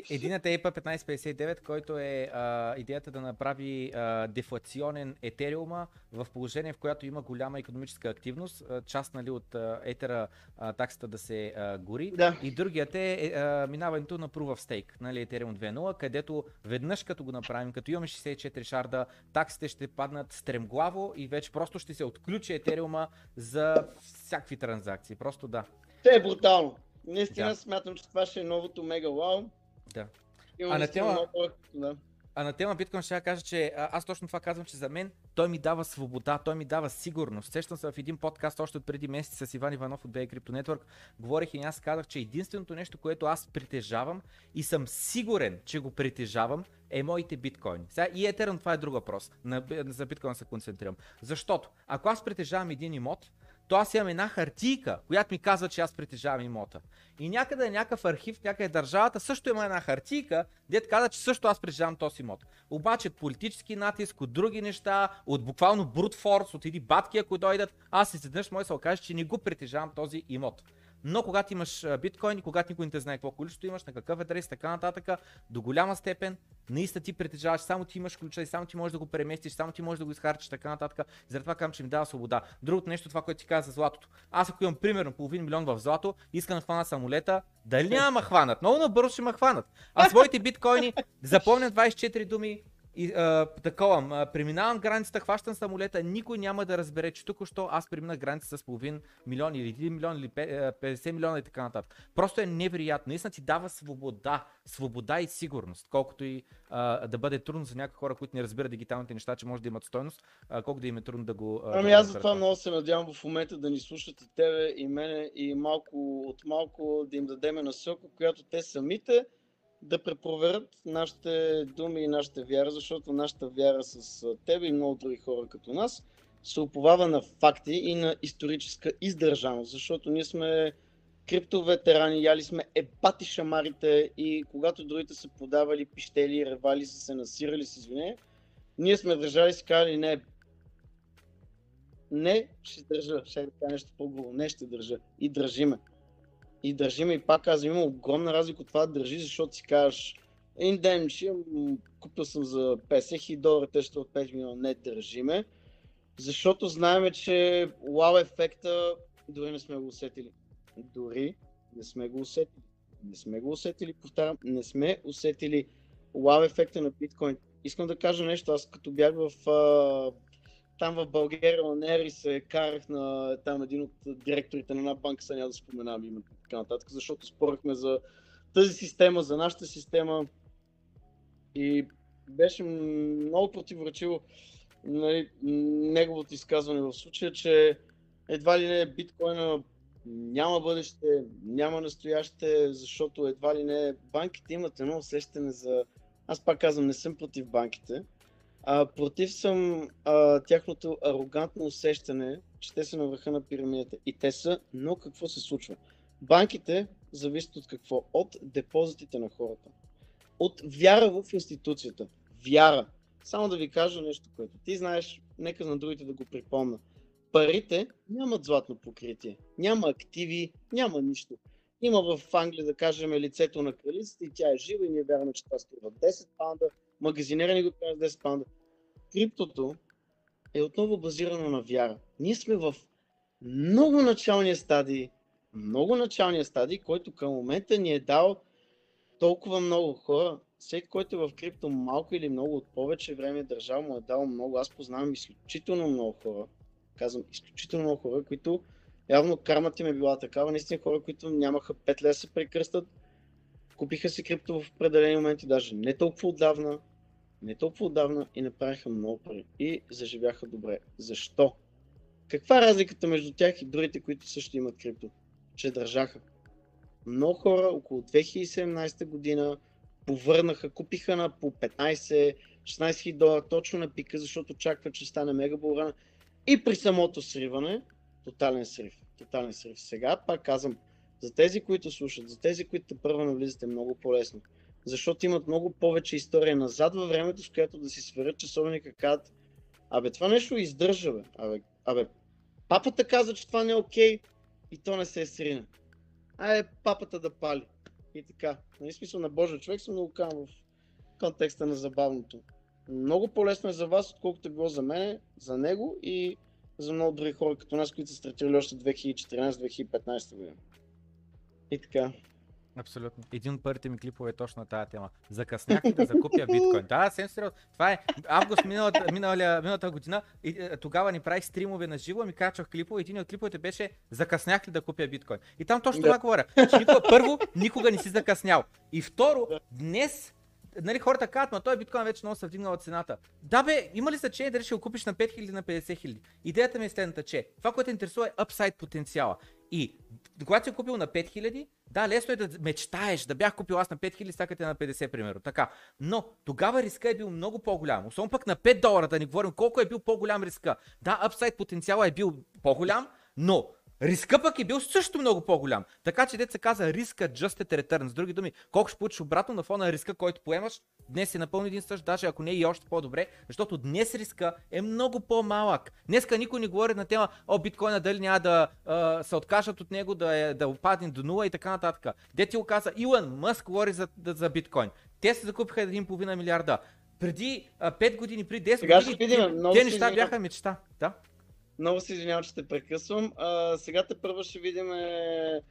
Едината е EPA 1559, който е а, идеята да направи а, дефлационен етериума в положение, в което има голяма економическа активност, а, част нали, от а, етера а, таксата да се а, гори. Да. И другият е, е а, минаването на Proof of Stake, нали, Ethereum 2.0, където веднъж като го направим, като имаме 64 шарда, таксите ще паднат стремглаво и вече просто ще се отключи етериума за всякакви транзакции. Просто да. Те е брутално. Наистина да. смятам, че това ще е новото мега вау. Да. а на тема, много... да. А на тема биткоин ще я кажа, че аз точно това казвам, че за мен той ми дава свобода, той ми дава сигурност. Сещам се в един подкаст още от преди месец с Иван Иванов от BA Crypto Network. Говорих и аз казах, че единственото нещо, което аз притежавам и съм сигурен, че го притежавам, е моите биткоини. Сега и Ethereum това е друг въпрос. На, за биткоин се концентрирам. Защото ако аз притежавам един имот, то аз имам една хартийка, която ми казва, че аз притежавам имота. И някъде някакъв архив, някъде държавата също има една хартийка, дет казва, че също аз притежавам този имот. Обаче от политически натиск, от други неща, от буквално брут форс, от едни батки, ако дойдат, аз изведнъж може да се окаже, че не го притежавам този имот. Но когато имаш биткоин и когато никой не те знае какво количество имаш, на какъв адрес, така нататък, до голяма степен наистина ти притежаваш, само ти имаш ключа и само ти можеш да го преместиш, само ти можеш да го изхарчиш, така нататък. Затова казвам, че ми дава свобода. Другото нещо, това, което ти каза за златото. Аз ако имам примерно половин милион в злато, искам да хвана самолета, дали няма хванат? Много набързо ще ме хванат. А своите биткоини, запомням 24 думи, и а, такова, преминавам границата, хващам самолета, никой няма да разбере, че тук що аз преминах граница с половин милион или 1 милион или 50 милиона и така нататък. Просто е невероятно. Наистина ти дава свобода, свобода и сигурност, колкото и а, да бъде трудно за някои хора, които не разбират дигиталните неща, че може да имат стойност, а, колко да им е трудно да го. А, ами аз за това много се надявам в момента да ни слушат и тебе, и мене, и малко от малко да им дадеме насока, която те самите да препроверят нашите думи и нашата вяра, защото нашата вяра с теб и много други хора като нас се уповава на факти и на историческа издържаност, защото ние сме криптоветерани, яли сме епати шамарите и когато другите са подавали, пищели, ревали, са се насирали с извинение, ние сме държали си казали не, не ще държа, ще да кажа нещо по-грубо, не ще държа. И държиме и държим и пак аз има огромна разлика от това да държи, защото си кажеш един ден ще купил съм за 50 хиляди долара, те ще от 5 милиона, не държиме, защото знаем, че вау ефекта дори не сме го усетили. Дори не сме го усетили. Не сме го усетили, повтарям, не сме усетили вау ефекта на биткоин. Искам да кажа нещо, аз като бях в а, там в България на Нери се карах на там един от директорите на една банка, сега няма да споменавам името така нататък, защото спорихме за тази система, за нашата система и беше много противоречиво нали, неговото изказване в случая, че едва ли не биткоина няма бъдеще, няма настояще, защото едва ли не банките имат едно усещане за... Аз пак казвам, не съм против банките, а, против съм а, тяхното арогантно усещане, че те са на върха на пирамидата. И те са, но какво се случва? Банките зависят от какво? От депозитите на хората. От вяра в институцията. Вяра. Само да ви кажа нещо, което ти знаеш, нека на другите да го припомна. Парите нямат златно покритие. Няма активи, няма нищо. Има в Англия, да кажем, лицето на кралицата и тя е жива и ние вярваме, че това струва 10 паунда, магазинирани го правят 10 паунда. Криптото е отново базирано на вяра. Ние сме в много началния стадий, много началния стадий, който към момента ни е дал толкова много хора всеки, който е в крипто малко или много от повече време държава му е дал много. Аз познавам изключително много хора, казвам изключително много хора, които явно кармата им е била такава, наистина хора, които нямаха 5 леса прекръстат, купиха си крипто в определени моменти, даже не толкова отдавна, не толкова отдавна и направиха много пари и заживяха добре. Защо? Каква е разликата между тях и другите, които също имат крипто? Че държаха. Много хора около 2017 година повърнаха, купиха на по 15-16 хиляди долара точно на пика, защото очаква, че стане мега булрана. И при самото сриване, тотален срив. Тотален срив. Сега пак казвам, за тези, които слушат, за тези, които първо навлизате, много по-лесно. Защото имат много повече история назад във времето, с която да си сверят часовника, казват, абе това нещо издържа, бе. Абе, абе, папата каза, че това не е окей и то не се е срина. Айде папата да пали. И така. Нали смисъл на Божия човек съм много кам в контекста на забавното. Много по-лесно е за вас, отколкото е било за мен, за него и за много други хора като нас, които са стартирали още 2014-2015 година. И така. Абсолютно. Един от първите ми клипове е точно на тази тема. Закъснях да закупя биткоин? Да, съвсем сериозно. Това е август миналата, миналата, миналата година. И, е, тогава ни правих стримове на живо, ми качвах клипове. Един от клиповете беше закъснях ли да купя биткоин. И там точно да. това говоря. Че никога, първо, никога не си закъснял. И второ, днес нали, хората казват, ма той биткоин вече много се вдигнал цената. Да бе, има ли значение дали ще го купиш на 5000 или на 50 000? Идеята ми е следната, че това, което интересува е upside потенциала. И когато си купил на 5000, да, лесно е да мечтаеш, да бях купил аз на 5000, стакате на 50 примерно. Така. Но тогава риска е бил много по-голям. Особено пък на 5 долара да не говорим колко е бил по-голям риска. Да, апсайд потенциала е бил по-голям, но Риска пък е бил също много по-голям. Така че деца каза риска adjusted return. С други думи, колко ще получиш обратно на фона на риска, който поемаш, днес е напълно един същ, даже ако не е и още по-добре, защото днес риска е много по-малък. Днеска никой не говори на тема, о, биткоина дали няма да а, се откажат от него, да, е, да опадне до нула и така нататък. Де ти го каза, Илон Мъск говори за, за биткоин. Те се закупиха 1,5 милиарда. Преди а, 5 години, преди 10 Сега години, видим, те неща бяха мечта. Да? Много се извинявам, че те прекъсвам. А, сега те първо ще видим е,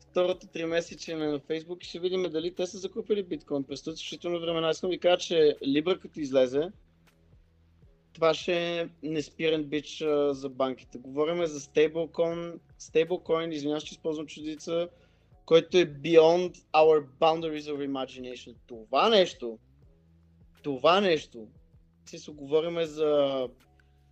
второто три месече на Facebook и ще видим дали те са закупили биткоин. През същото време искам ви кажа, че Libra като излезе, това ще е неспирен бич а, за банките. Говорим за стейблкоин, стейблкоин, извинявам, че използвам чудица, който е beyond our boundaries of imagination. Това нещо, това нещо, си говорим за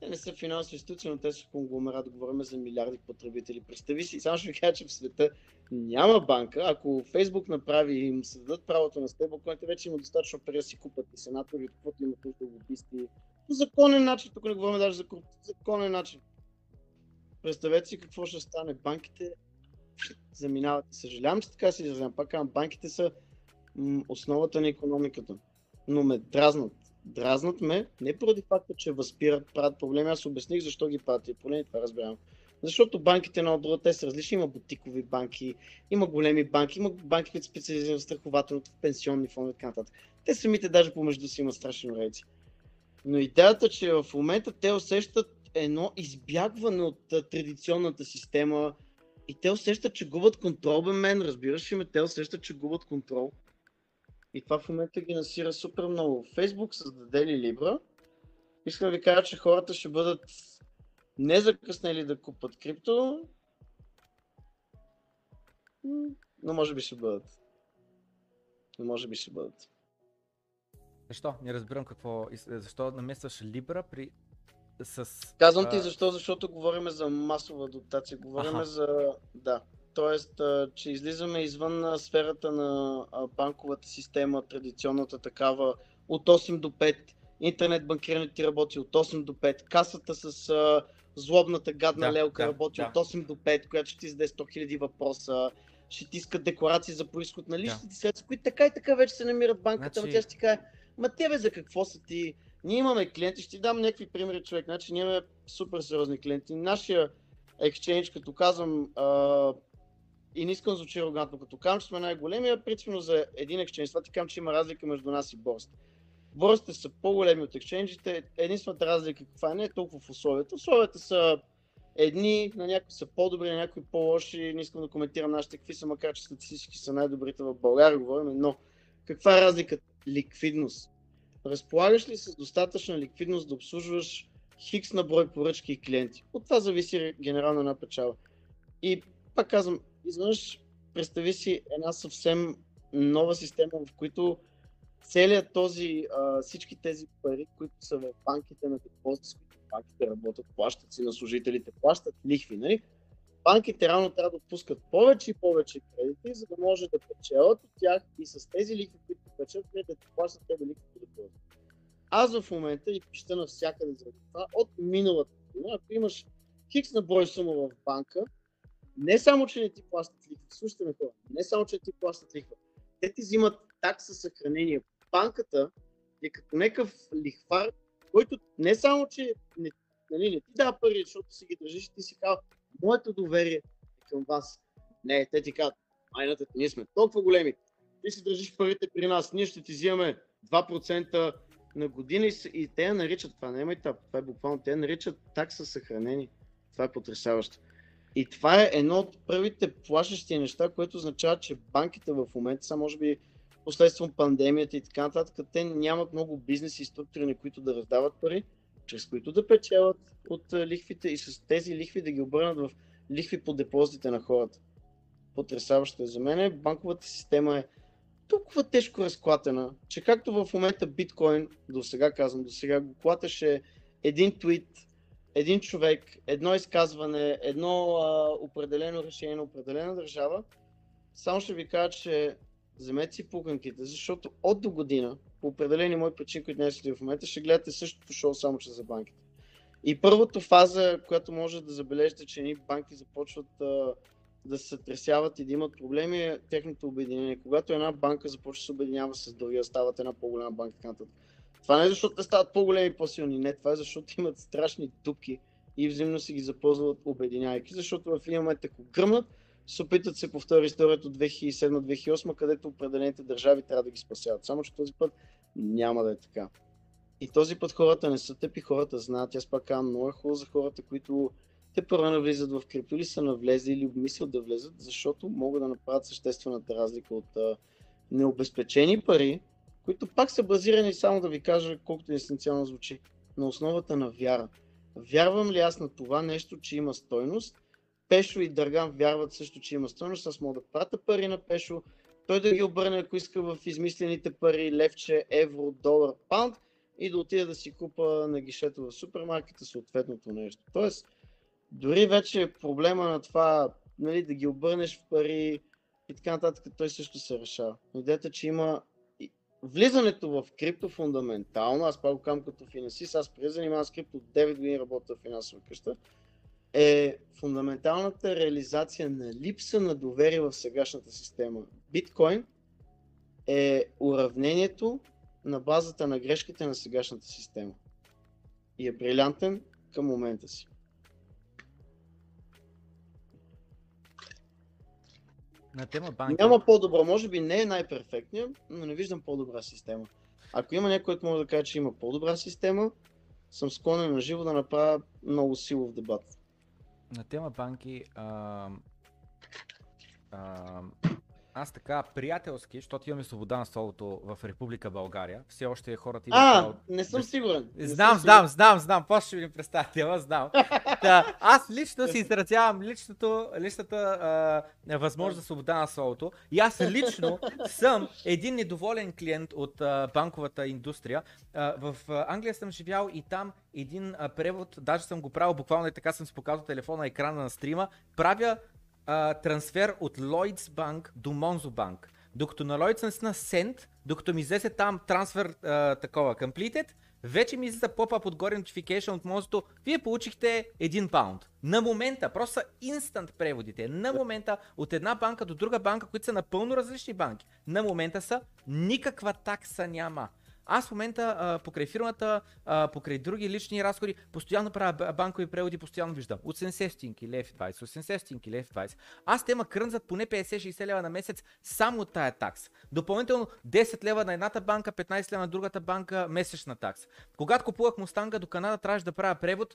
те не са финансови институции, но те са конгломерат, говорим за милиарди потребители. Представи си, само ще ви кажа, че в света няма банка. Ако Фейсбук направи и им се дадат правото на стейблкоините, вече има достатъчно пари да си купат и сенатори, каквото имат нужда лобисти. По законен начин, тук не говорим даже за корупция, законен начин. Представете си какво ще стане. Банките заминават. Съжалявам, че така се изразявам. Пак казвам, банките са основата на економиката. Но ме дразнат дразнат ме, не поради факта, че възпират, правят проблеми, аз обясних защо ги правят и поне това разбирам. Защото банките на отбора, те са различни, има бутикови банки, има големи банки, има банки, които специализират в страхователното, в пенсионни фондове и така нататък. Те самите даже помежду си имат страшни рейци. Но идеята, че в момента те усещат едно избягване от традиционната система и те усещат, че губят контрол, бе мен, разбираш ли ме, те усещат, че губят контрол. И това в момента ги насира супер много. Фейсбук създаде ли Libra? Искам да ви кажа, че хората ще бъдат не закъснели да купат крипто, но може би ще бъдат. Но може би ще бъдат. Защо? Не разбирам какво. Защо намесваш Libra при с... Казвам ти защо, защото говорим за масова дотация. Говорим за... Да. Тоест, че излизаме извън сферата на банковата система, традиционната такава, от 8 до 5. Интернет банкирането ти работи от 8 до 5. Касата с злобната гадна да, лелка да, работи да. от 8 до 5, която ще ти зададе 100 000 въпроса. Ще ти искат декларации за происход на личните да. средства, които така и така вече се намират банката. Значи... тя ще ти каже, ма тебе за какво са ти? Ние имаме клиенти, ще ти дам някакви примери, човек. Значи ние имаме супер сериозни клиенти. Нашия exchange, като казвам, а, и не искам да звучи арогантно, като казвам, че сме най-големия, принципно за един екшенж. Това ти казвам, че има разлика между нас и борсите. Борсите са по-големи от екшенджите. Единствената разлика каква не е толкова в условията. Условията са едни, на някои са по-добри, на някои по-лоши. Не искам да коментирам нашите какви са, макар че статистически са най-добрите в България, говорим, но каква е разликата? ликвидност. Разполагаш ли с достатъчна ликвидност да обслужваш хикс на брой поръчки и клиенти? От това зависи генерално една печала. И пак казвам, изведнъж представи си една съвсем нова система, в които целият този, а, всички тези пари, които са в банките на депозит, с които банките работят, плащат си на служителите, плащат лихви, нали? банките реално трябва да отпускат повече и повече кредити, за да може да печелят от тях и с тези лихви, които печелят, да ти плащат тези лихви да депозит. Аз в момента и пища навсякъде за това, от миналата година, ако имаш хикс на брой сума в банка, не само, че не ти плащат лихва, слушайте ме това, не само, че не ти плащат лихва, те ти взимат такса съхранение. Банката е като някакъв лихвар, който не само, че не, нали, не ти дава пари, защото си ги държиш, ти си казва, моето доверие е към вас. Не, те ти казват, майната, ние сме толкова големи, ти си държиш парите при нас, ние ще ти взимаме 2% на година и, и те я наричат, това не е майтап, това е буквално, те я наричат такса съхранение. Това е потрясаващо. И това е едно от първите плашещи неща, което означава, че банките в момента са, може би, последствам пандемията и така нататък, те нямат много бизнес и структури, на които да раздават пари, чрез които да печелят от лихвите и с тези лихви да ги обърнат в лихви по депозитите на хората. Потрясаващо е за мен. Банковата система е толкова тежко разклатена, че както в момента биткоин, до сега казвам, до сега го клатеше един твит, един човек, едно изказване, едно а, определено решение на определена държава, само ще ви кажа, че вземете си пуканките, защото от до година, по определени мои причини, които не е в момента, ще гледате същото шоу, само че за банките. И първата фаза, която може да забележите, че ни банки започват а, да се тресяват и да имат проблеми е техното обединение. Когато една банка започва да се обединява с другия, стават една по-голяма банка. Това не е защото те стават по-големи и по-силни, не, това е защото имат страшни дупки и взаимно си ги запозват обединявайки, защото в един момент ако гръмнат, се опитат се повтори историята от 2007-2008, където определените държави трябва да ги спасяват. Само, че този път няма да е така. И този път хората не са тъпи, хората знаят. Аз пак казвам много е хубаво за хората, които те първо навлизат в крипто или са навлезли или обмислят да влезат, защото могат да направят съществената разлика от а, необезпечени пари, които пак са базирани, само да ви кажа колкото есенциално звучи, на основата на вяра. Вярвам ли аз на това нещо, че има стойност? Пешо и Дърган вярват също, че има стойност. Аз мога да пратя пари на Пешо, той да ги обърне, ако иска в измислените пари, левче, евро, долар, паунд и да отида да си купа на гишето в супермаркета съответното нещо. Тоест, дори вече проблема на това нали, да ги обърнеш в пари и така нататък, той също се решава. Идеята, че има влизането в крипто фундаментално, аз пак го казвам като финансист, аз преди занимавам с крипто 9 години работя в финансова къща, е фундаменталната реализация на липса на доверие в сегашната система. Биткоин е уравнението на базата на грешките на сегашната система. И е брилянтен към момента си. На тема банки. Няма по-добро, може би не е най-перфектния, но не виждам по-добра система. Ако има някой, който може да каже, че има по-добра система, съм склонен на живо да направя много силов дебат. На тема банки, а, а, аз така приятелски, защото имаме свобода на словото в Република България, все още хората имат... А, право... не съм сигурен. Не знам, съм знам, знам, знам, после ще ви представя, знам. да, аз лично си изразявам личното, личната а, възможност за свобода на словото. И аз лично съм един недоволен клиент от а, банковата индустрия. А, в Англия съм живял и там един а, превод, даже съм го правил, буквално и така съм си показал телефона, екрана на стрима, правя а, трансфер от Lloyds Bank до Monzo Bank. Докато на Lloyds наистина send, докато ми излезе там трансфер а, такова completed, вече ми излиза поп-ап отгоре notification от Monzo, вие получихте 1 паунд. На момента, просто са инстант преводите. На момента от една банка до друга банка, които са напълно различни банки. На момента са никаква такса няма. Аз в момента а, покрай фирмата, а, покрай други лични разходи, постоянно правя банкови преводи, постоянно виждам 80 стинки, лев 20, 80 стинки, лев 20. Аз те ма крънзат поне 50-60 лева на месец само от тая такса. Допълнително 10 лева на едната банка, 15 лева на другата банка месечна такса. Когато купувах Мустанга до Канада, трябваше да правя превод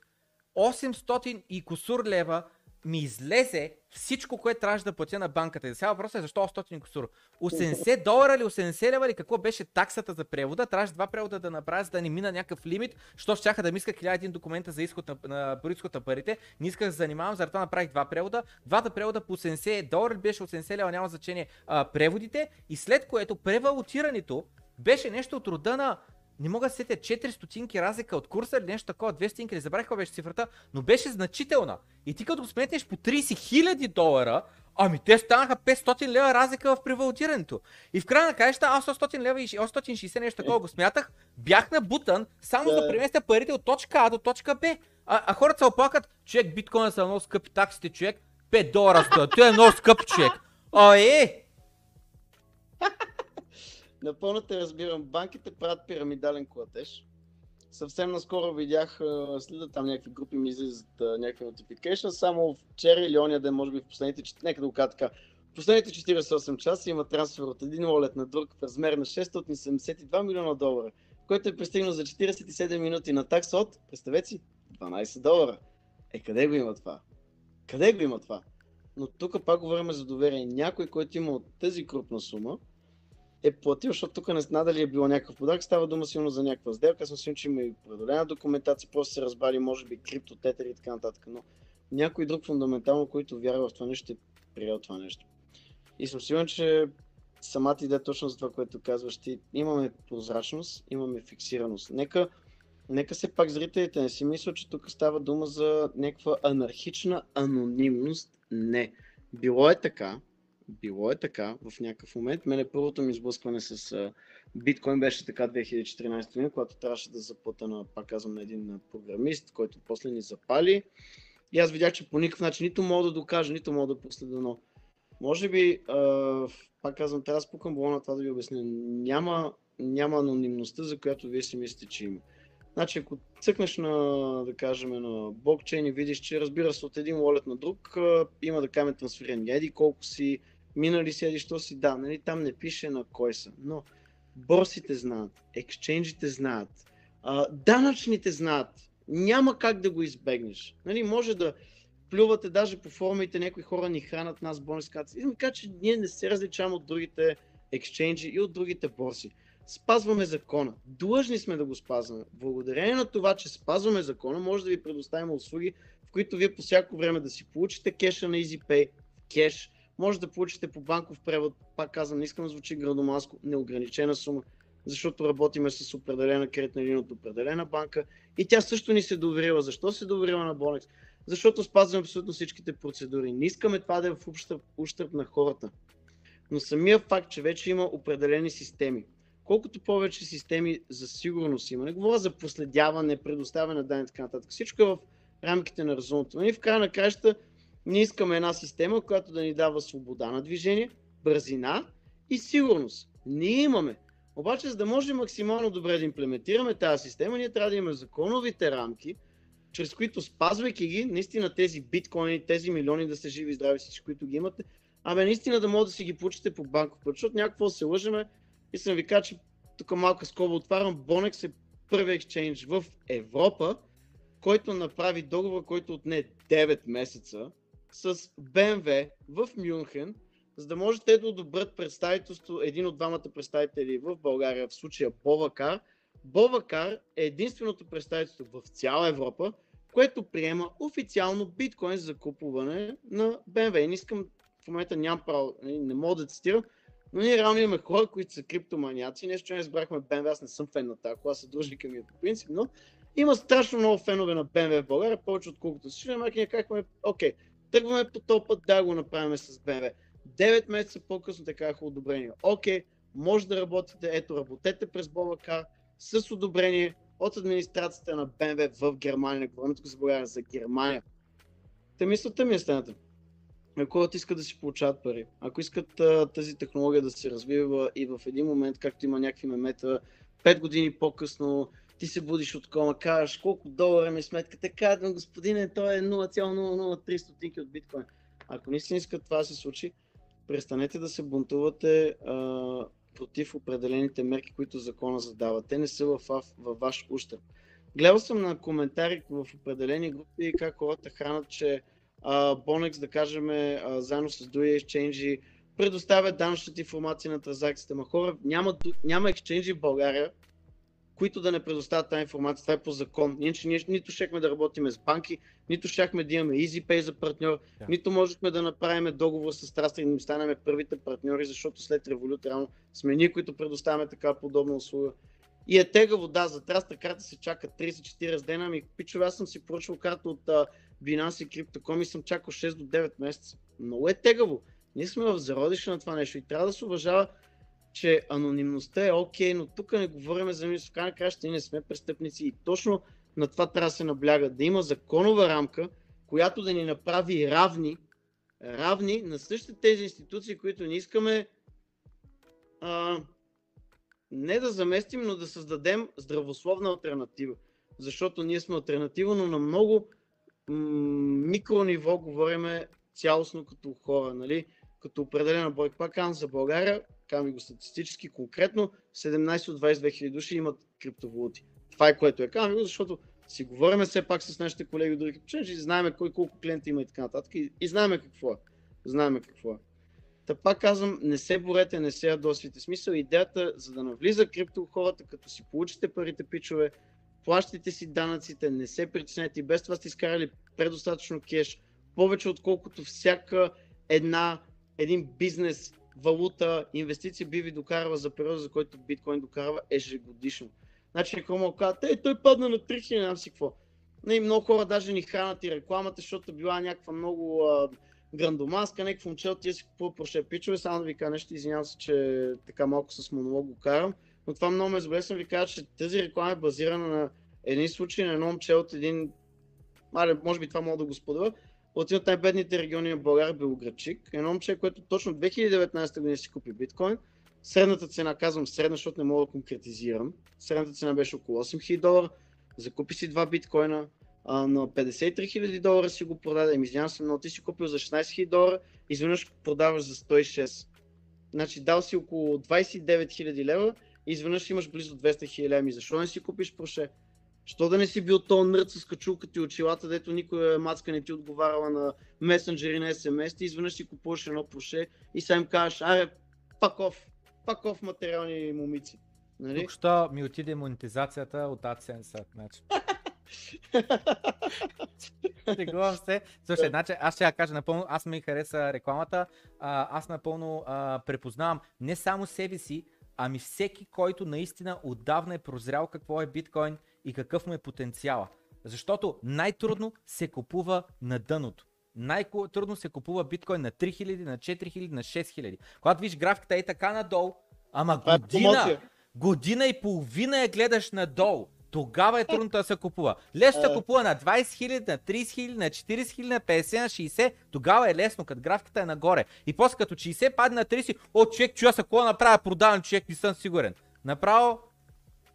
800 и косур лева ми излезе всичко, което трябваше да платя на банката. И сега въпросът е защо 800 кусур. 80 долара или 80 лева или какво беше таксата за превода? Трябваше два превода да направя, за да не мина някакъв лимит, що щяха да ми иска 1001 документа за изход на, на происход на парите. Не исках да се занимавам, заради това направих два превода. Двата превода по 80 долара беше 80 лева, няма значение а, преводите. И след което превалутирането беше нещо от рода на не мога да сетя 4 стотинки разлика от курса или нещо такова, 2 стотинки, не забравих каква беше цифрата, но беше значителна. И ти като го сметнеш по 30 хиляди долара, ами те станаха 500 лева разлика в превалутирането. И в края на краища аз 800 лева и 860 нещо такова го смятах, бях на бутан, само да преместя парите от точка А до точка Б. А, а хората се оплакат, човек биткоина са много скъпи таксите, човек, 5 долара стоят, той е много скъп човек. А е! Напълно те разбирам. Банките правят пирамидален платеж. Съвсем наскоро видях, следа там някакви групи ми излизат някакви notification, само вчера или ония ден, може би в последните, нека да го кажа така, в последните 48 часа има трансфер от един wallet на друг в размер на 672 милиона долара, който е пристигнал за 47 минути на такс от, представете си, 12 долара. Е, къде го има това? Къде го има това? Но тук пак говорим за доверие. Някой, който има от тази крупна сума, е платил, защото тук не знам дали е било някакъв подарък, става дума силно за някаква сделка. Аз съм че има и преодолена документация, просто се разбрали, може би крипто, тетер и така нататък. Но някой друг фундаментално, който вярва в това нещо, е приел това нещо. И съм сигурен, че самата идея точно за това, което казваш ти, имаме прозрачност, имаме фиксираност. Нека, нека се пак зрителите не си мислят, че тук става дума за някаква анархична анонимност. Не. Било е така, било е така в някакъв момент. Мене първото ми сблъскване с биткоин беше така 2014 година, когато трябваше да заплата на, пак казвам, на един програмист, който после ни запали. И аз видях, че по никакъв начин нито мога да докажа, нито мога да последа, но може би, а, пак казвам, трябва да спукам боло на това да ви обясня. Няма, няма анонимността, за която вие си мислите, че има. Значи, ако цъкнеш на, да кажем, на блокчейн и видиш, че разбира се от един wallet на друг, има да кажем трансферен еди колко си, минали си, що си, да, нали, там не пише на кой са, но борсите знаят, ексченджите знаят, а, данъчните знаят, няма как да го избегнеш. Нали, може да плювате даже по форумите, някои хора ни хранат нас бонус карти. И така, че ние не се различаваме от другите ексченджи и от другите борси. Спазваме закона. Длъжни сме да го спазваме. Благодарение на това, че спазваме закона, може да ви предоставим услуги, в които вие по всяко време да си получите кеша на EasyPay, кеш, може да получите по банков превод, пак казвам, не искам да звучи градомаско, неограничена сума, защото работиме с определена кредитна линия от определена банка и тя също ни се доверила. Защо се доверила на Bonex? Защото спазваме абсолютно всичките процедури. Не искаме това да е в ущърп на хората. Но самия факт, че вече има определени системи, колкото повече системи за сигурност има, не говоря за проследяване, предоставяне на данни и така нататък, всичко е в рамките на разумното. И в края на краща ние искаме една система, която да ни дава свобода на движение, бързина и сигурност. Ние имаме. Обаче, за да може максимално добре да имплементираме тази система, ние трябва да имаме законовите рамки, чрез които спазвайки ги, наистина тези биткоини, тези милиони да сте живи и здрави всички, които ги имате, абе наистина да може да си ги получите по банков път, защото някакво се лъжеме и съм ви кажа, че тук малка скоба отварям, Bonex е първи екшенж в Европа, който направи договор, който отне 9 месеца, с BMW в Мюнхен, за да може те да одобрят представителство, един от двамата представители в България, в случая Бовакар. Бовакар е единственото представителство в цяла Европа, което приема официално биткоин за купуване на BMW. Не искам, в момента нямам право, нали, не мога да цитирам, но ние реално имаме хора, които са криптоманяци. Нещо, че не разбрахме BMW, аз не съм фен на тази кола, съдружника ми е по принцип, но има страшно много фенове на BMW в България, повече отколкото. Майки ние казахме, окей, Тръгваме по този да го направим с BMW. 9 месеца по-късно те казаха одобрение. Окей, може да работите, ето работете през Бобакар с одобрение от администрацията на BMW в Германия. Не говорим тук за България, за Германия. Те мислята ми е следната. Ако искат да си получават пари, ако искат тази технология да се развива и в един момент, както има някакви мемета, 5 години по-късно ти се будиш от кома, кажеш колко долара ми е сметката, казвам, господине, то е 0,003 стотинки от биткоин. Ако наистина искат това да се случи, престанете да се бунтувате а, против определените мерки, които закона задава. Те не са в, в, в ваш ущърп. Гледал съм на коментари в определени групи как хората хранат, че а, Bonex, да кажем, а, заедно с други exchange предоставят данъчната информация на транзакцията. Ма хора, няма, няма exchange в България, които да не предоставят тази информация. Това е по закон. Ние, че ние нито щехме да работим с банки, нито щяхме да имаме EasyPay за партньор, yeah. нито можехме да направим договор с Трастър и да станем първите партньори, защото след револют реално сме ние, които предоставяме така подобна услуга. И е тегаво, да, за Трастър карта се чака 30-40 дена, ами пичове, аз съм си поръчал карта от uh, Binance и Crypto.com и съм чакал 6 до 9 месеца. Много е тегаво. Ние сме в зародиша на това нещо и трябва да се уважава че анонимността е окей, okay, но тук не говорим за мисъл. В крайна краща не сме престъпници и точно на това трябва да се набляга. Да има законова рамка, която да ни направи равни, равни на същите тези институции, които не искаме а, не да заместим, но да създадем здравословна альтернатива. Защото ние сме альтернатива, но на много микро ниво говориме цялостно като хора, нали? като определена брой. Пак за България, казвам го статистически, конкретно 17 от 22 хиляди души имат криптовалути. Това е което е казвам защото си говорим все пак с нашите колеги от други и знаем кой колко клиенти има и така нататък и, и знаем какво е. Знаем какво е. Та пак казвам, не се борете, не се ядосвите. Смисъл, идеята, за да навлиза крипто хората, като си получите парите пичове, плащайте си данъците, не се притеснете и без това сте изкарали предостатъчно кеш, повече отколкото всяка една, един бизнес валута, инвестиции би ви докарва за периода, за който биткоин докарва ежегодишно. Значи някой му казва, ей, той падна на 3000, нямам си какво. Не, много хора даже ни хранат и рекламата, защото била някаква много а, грандомаска, някакво момче от тия си купува проше пичове, само да ви кажа нещо, извинявам се, че така малко с монолог го карам, но това много ме забавя, ви кажа, че тази реклама е базирана на един случай на едно момче от един, мале, може би това мога да го споделя, от един от най-бедните региони в България, Белоградчик. Едно момче, което точно 2019 година си купи биткоин. Средната цена, казвам средна, защото не мога да конкретизирам. Средната цена беше около 8000 долара. Закупи си два биткоина, а, на 53 000 долара си го продаде. Еми, извинявам се, но ти си купил за 16 000 долара, изведнъж продаваш за 106. Значи дал си около 29 000 лева и изведнъж имаш близо 200 000 лева. Ами защо не си купиш проше? Що да не си бил то нърд с качулката и очилата, дето никоя мацка не ти отговаряла на месенджери на СМС, ти изведнъж си купуваш едно проше и сега им кажеш, аре, паков, паков материални момици. Нали? Тук що ми отиде монетизацията от AdSense. Значи. Шегувам се. Слушай, значи, аз ще я кажа напълно, аз ми хареса рекламата, а, аз напълно а, препознавам не само себе си, ами всеки, който наистина отдавна е прозрял какво е биткоин и какъв му е потенциала. Защото най-трудно се купува на дъното. Най-трудно се купува биткоин на 3000, на 4000, на 6000. Когато виж графиката е така надолу, ама е година, година и половина я гледаш надолу. Тогава е трудно да се купува. Лесно се купува на 20 000, на 30 000, на 40 000, на 50, на 60. Тогава е лесно, като графиката е нагоре. И после като 60 падне на 30, о, човек, чуя се какво направя, продавам човек, не съм сигурен. Направо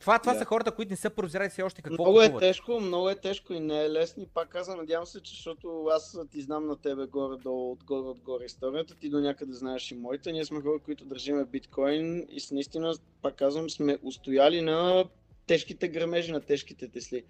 това, това yeah. са хората, които не са прозрели все още какво Много е купуват. е тежко, много е тежко и не е лесно. И пак казвам, надявам се, че защото аз ти знам на тебе горе-долу, отгоре, отгоре историята, ти до някъде знаеш и моите. Ние сме хора, които държиме биткоин и с наистина, пак казвам, сме устояли на тежките грамежи, на тежките тесли.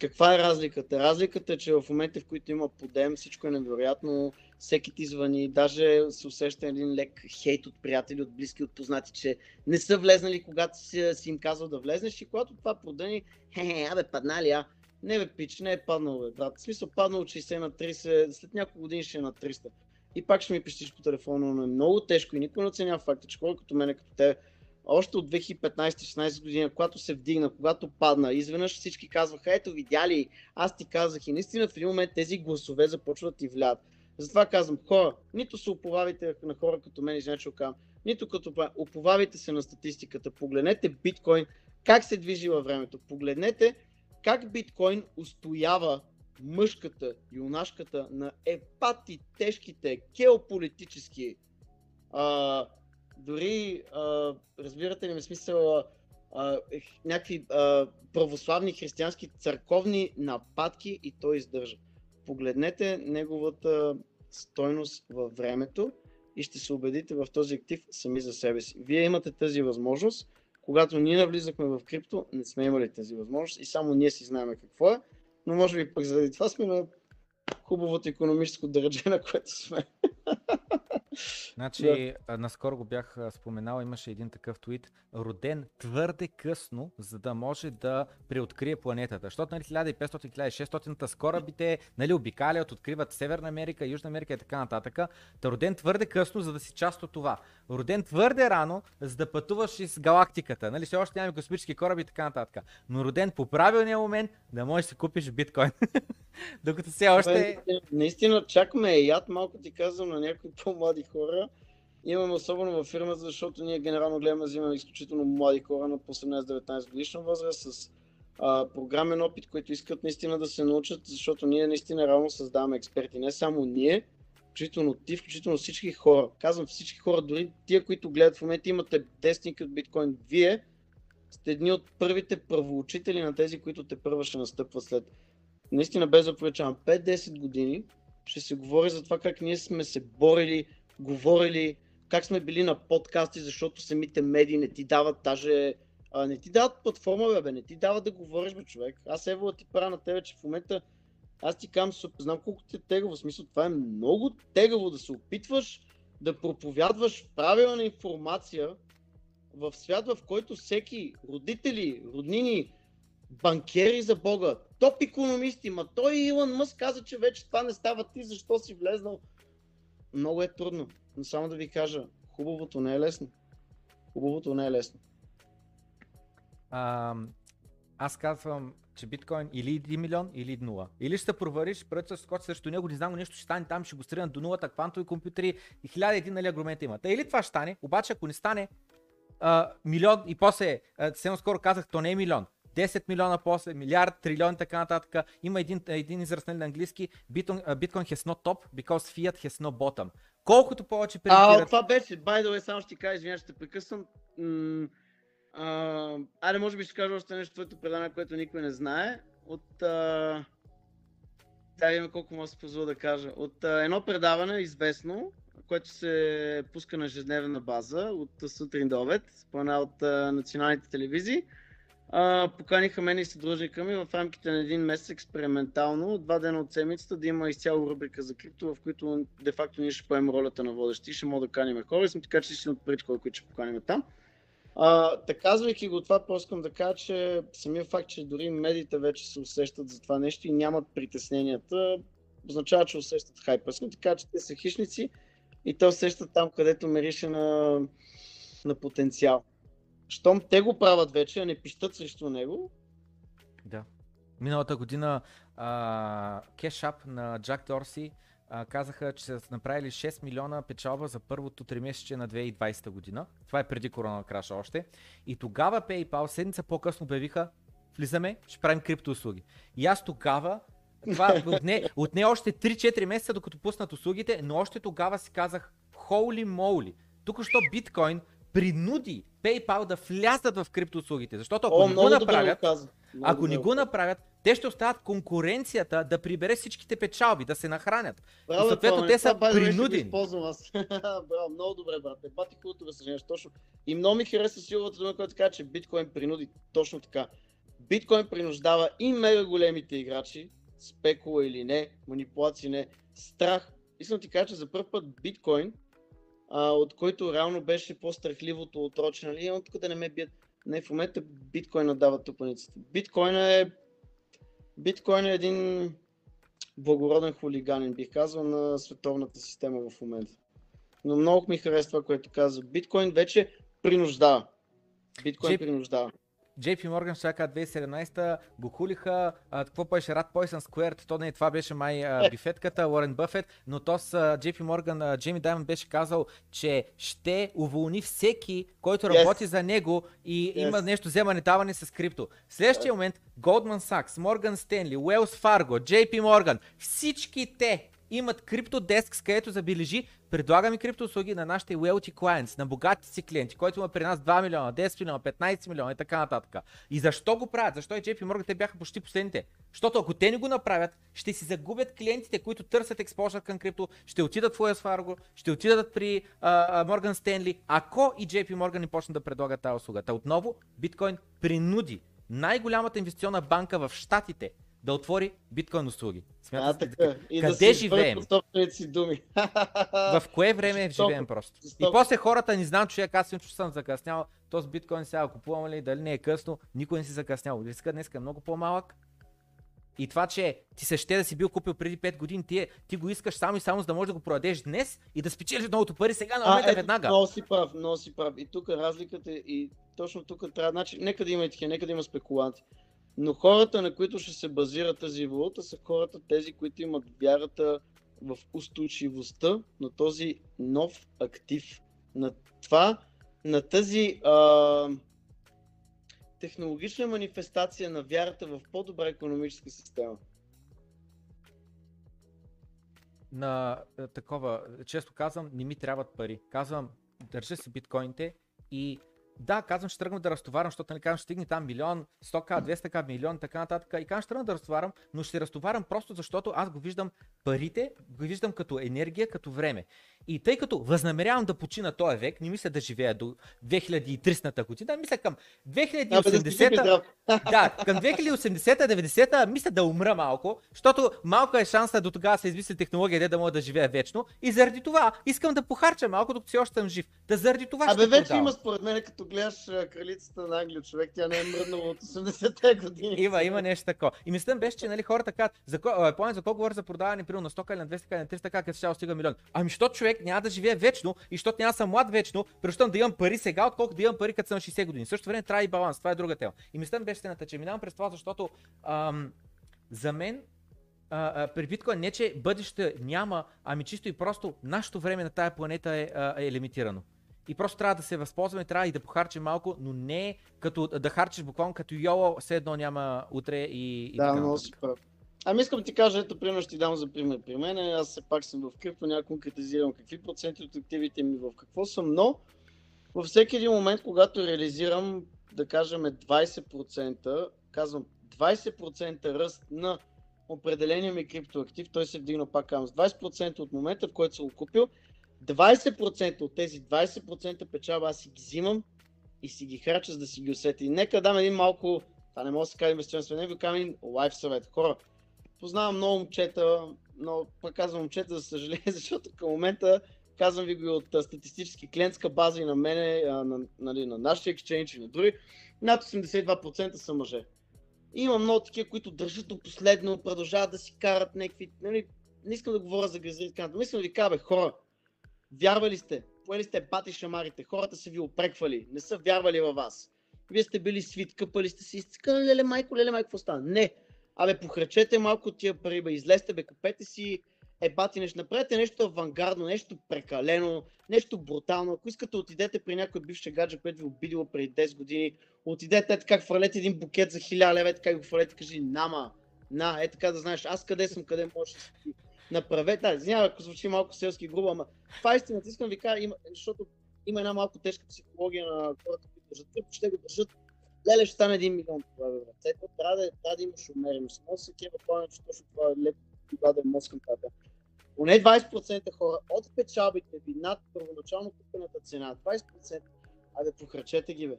Каква е разликата? Разликата е, че в момента, в които има подем, всичко е невероятно, всеки ти звъни, даже се усеща един лек хейт от приятели, от близки, от познати, че не са влезнали, когато си, си им казал да влезнеш и когато това продъни, хе-хе, абе, паднали, а? Не бе, пич, не е паднал, бе, брат. В смисъл, паднал от 60 на 30, след няколко години ще е на 300. И пак ще ми пищиш по телефона, но е много тежко и никой не оценява факта, че хора като мене, като те, още от 2015-16 година, когато се вдигна, когато падна, изведнъж всички казваха, ето видя ли, аз ти казах. И наистина в един момент тези гласове започват да ти влядат. Затова казвам, хора, нито се оповавайте на хора като мен, извиня, казвам, нито като оповавайте се на статистиката, погледнете биткоин, как се движи във времето, погледнете как биткоин устоява мъжката, юнашката на епати тежките геополитически а, дори, а, разбирате ли ми смисъл, а, а, някакви а, православни християнски църковни нападки и той издържа. Погледнете неговата стойност във времето и ще се убедите в този актив сами за себе си. Вие имате тази възможност. Когато ние навлизахме в крипто, не сме имали тази възможност и само ние си знаем какво е, но може би пък заради това сме на хубавото економическо държе, на което сме. Значи, да. наскоро го бях споменал, имаше един такъв твит, роден твърде късно, за да може да преоткрие планетата. Защото нали, 1500-1600 с корабите нали, обикалят, откриват Северна Америка, Южна Америка и така нататък. Та роден твърде късно, за да си част от това. Роден твърде рано, за да пътуваш из галактиката. Нали, все още нямаме космически кораби и така нататък. Но роден по правилния момент да можеш да си купиш биткоин. Докато все още... Наистина, чакаме яд, малко ти казвам на някои по-млади хора. Имаме особено във фирмата, защото ние генерално гледаме, взимаме изключително млади хора на 18-19 годишна възраст с а, програмен опит, които искат наистина да се научат, защото ние наистина реално създаваме експерти. Не само ние, включително ти, включително всички хора. Казвам всички хора, дори тия, които гледат в момента, имате тестинг от биткоин. Вие сте едни от първите правоучители на тези, които те първа ще настъпват след. Наистина без да 5-10 години ще се говори за това как ние сме се борили, говорили, как сме били на подкасти, защото самите медии не ти дават даже а, не ти дават платформа, бе, не ти дават да говориш, бе, човек. Аз ево ти правя на тебе, че в момента аз ти кам, знам колко ти е тегаво, в смисъл това е много тегаво да се опитваш да проповядваш правилна информация в свят, в който всеки родители, роднини, банкери за Бога, топ економисти, ма той Илон Мъск каза, че вече това не става ти, защо си влезнал. Много е трудно, но само да ви кажа, хубавото не е лесно. Хубавото не е лесно. А, аз казвам, че биткоин или 1 милион, или 0. Или ще провариш, правителството скочи срещу него, не знам, нещо ще стане там, ще го стринат до нулата, квантови компютри и хиляда един нали, аргумента има. Та или това ще стане, обаче ако не стане а, милион и после, съвсем скоро казах, то не е милион. 10 милиона после, милиард, трилион и така нататък. Има един, един израз нали, на английски, Bitcoin, Bitcoin has no top because fiat has no bottom. Колкото повече премитират... А, това беше, by the way, само ще ти кажа, извиня, ще прекъсвам. М- айде, може би ще кажа още нещо твоето предание, което никой не знае. От... А... Да, има колко може да се позволя да кажа. От а, едно предаване, известно, което се пуска на ежедневна база от сутрин до обед, по една от а, националните телевизии. А, поканиха мен и съдружника ми в рамките на един месец експериментално, два дена от седмицата, да има изцяло рубрика за крипто, в които де-факто ние ще поемем ролята на водещи, ще мога да каним хора и съм така, че ще от първите хора, които ще поканим там. А, така казвайки го това, просто искам да кажа, че самия факт, че дори медиите вече се усещат за това нещо и нямат притесненията, означава, че усещат хайпа. Искам така, че те са хищници и те усещат там, където мерише на, на потенциал. Щом те го правят вече, а не пищат срещу него. Да. Миналата година кешап на Джак Дорси а, казаха, че са направили 6 милиона печалба за първото тримесечие на 2020 година. Това е преди корона краша още. И тогава PayPal седмица по-късно обявиха, влизаме, ще правим криптоуслуги. И аз тогава това отне, отне още 3-4 месеца, докато пуснат услугите, но още тогава си казах, holy moly, тук що биткоин принуди PayPal да влязат в криптоуслугите. Защото ако О, не го направят, ако не го направят, те ще остават конкуренцията да прибере всичките печалби, да се нахранят. Браво, и съответно това, те са това, принудени. аз. Браво, много добре, брат. Бати култура се точно. И много ми харесва силовата дума, която казва, че биткоин принуди точно така. Биткоин принуждава и мега големите играчи, спекула или не, манипулации не, страх. Искам ти кажа, че за първ път биткоин а, от който реално беше по-страхливото отроче, нали, тук да не ме бият. Не, в момента биткоина дава тупаницата. Биткоин е, биткоин е един благороден хулиганин, бих казал, на световната система в момента. Но много ми харесва това, което каза. Биткоин вече принуждава. Биткоин принуждава. JP Morgan ще 2017 го хулиха, а, какво беше Рад Poison Square, то не това беше май а, бифетката, Уорен Бъфет, но то с а, JP Morgan, Джейми Даймонд беше казал, че ще уволни всеки, който yes. работи за него и yes. има нещо вземане даване с крипто. В следващия yes. момент Goldman Sachs, Morgan Stanley, Wells Fargo, JP Morgan, всички те имат криптодеск, с където забележи, предлагаме криптоуслуги на нашите wealthy clients, на богатите си клиенти, който има при нас 2 милиона, 10 милиона, 15 милиона и така нататък. И защо го правят? Защо и JP Morgan те бяха почти последните? Защото ако те не го направят, ще си загубят клиентите, които търсят експозър към крипто, ще отидат в Wells Fargo, ще отидат при uh, Stanley, ако и JP Morgan не почне да предлагат тази услуга. Та отново, биткоин принуди най-голямата инвестиционна банка в Штатите да отвори биткоин услуги. Смятате, а, така. И Къде да живеем? си думи. В кое време живеем просто? И после хората не знам, че аз че съм закъснял. Този биткоин сега купувам ли, дали не е късно, никой не си закъснял. Риска днес е много по-малък. И това, че ти се ще да си бил купил преди 5 години, ти, ти го искаш само и само за да можеш да го продадеш днес и да спечелиш новото пари сега на момента а, ето, веднага. Много си прав, много си прав. И тук разликата е, и точно тук трябва, значи, нека да има и такива, нека да има спекуланти. Но хората, на които ще се базира тази валута, са хората, тези, които имат вярата в устойчивостта на този нов актив. На това, на тази а, технологична манифестация на вярата в по-добра економическа система. На е, такова, често казвам, не ми трябват пари. Казвам, държа си биткоините и да, казвам, ще тръгна да разтоварям, защото нали, казвам, ще стигне там милион, 100к, 200к, милион, така нататък. И казвам, ще тръгна да разтоварям, но ще разтоварям просто защото аз го виждам парите, го виждам като енергия, като време. И тъй като възнамерявам да почина този век, не мисля да живея до 2300-та година, мисля към 2080 да, към 2080-90 мисля да умра малко, защото малко е шанса до тогава се измисли технология, де да мога да живея вечно. И заради това искам да похарча малко, докато си още съм жив. Да заради това Абе, вече продавам. има според мен, като гледаш кралицата на Англия, човек, тя не е мръднала от 80-те години. Има, има нещо такова. И мислям беше, че нали, хората казват, за, за колко говоря за продаване, примерно на 100 или на 200 или на 300, как е ще стига милион. Ами, що човек няма да живее вечно и защото няма да съм млад вечно, предпочитам да имам пари сега, отколкото да имам пари като съм 60 години. Също време трябва и баланс, това е друга тема. И мисля беше стената, че минавам през това, защото ам, за мен а, а, при биткоин не, че бъдеще няма, ами чисто и просто нашето време на тая планета е, а, е лимитирано. И просто трябва да се възползваме, трябва и да похарчим малко, но не като да харчиш буквално като йоло, все едно няма утре и, и да, така. Си прав. Ами искам да ти кажа, ето пример ще ти дам за пример при мен. Аз все пак съм в крипто, няма конкретизирам какви проценти от активите ми в какво съм, но във всеки един момент, когато реализирам, да кажем 20%, казвам 20% ръст на определения ми криптоактив, той се вдигна пак към с 20% от момента, в който съм го купил, 20% от тези 20% печава аз си ги взимам и си ги храча, за да си ги усети. И нека дам един малко, това не може да се каже инвестиционен съвет, ви казвам един лайф съвет. Хора, познавам много момчета, но пък казвам момчета, за съжаление, защото към момента казвам ви го от статистически клиентска база и на мене, а, на, нали, на нашия екшенч и на други, над 82% са мъже. И има много такива, които държат до последно, продължават да си карат някакви, нали, не искам да говоря за гръзли, но искам да ви кажа, хора, вярвали сте, поели сте бати шамарите, хората са ви опреквали, не са вярвали във вас. Вие сте били свит, къпали сте си, изцикали, леле майко, леле майко, какво стана? Не, Абе, похрачете малко тия пари, бе, излезте, бе, купете си ебати нещо, направете нещо авангардно, нещо прекалено, нещо брутално. Ако искате, отидете при някой бивше гадже, който ви обидило преди 10 години, отидете е така, хвърлете един букет за 1000 лева, така го хвърлете, кажи, нама, на, е така да знаеш, аз къде съм, къде можеш да си направете. Да, извинявай, ако звучи малко селски грубо, ама това е истината, искам ви кажа, има, защото има една малко тежка психология на хората, които държат ще го държат леле ще стане 1 милион това в ръцете, трябва да, трябва да имаш умереност. Може да се кева плана, че точно това е леко да е мозъком така. Поне 20% хора от печалбите ви над първоначално купената цена, 20%, абе похрачете ги бе.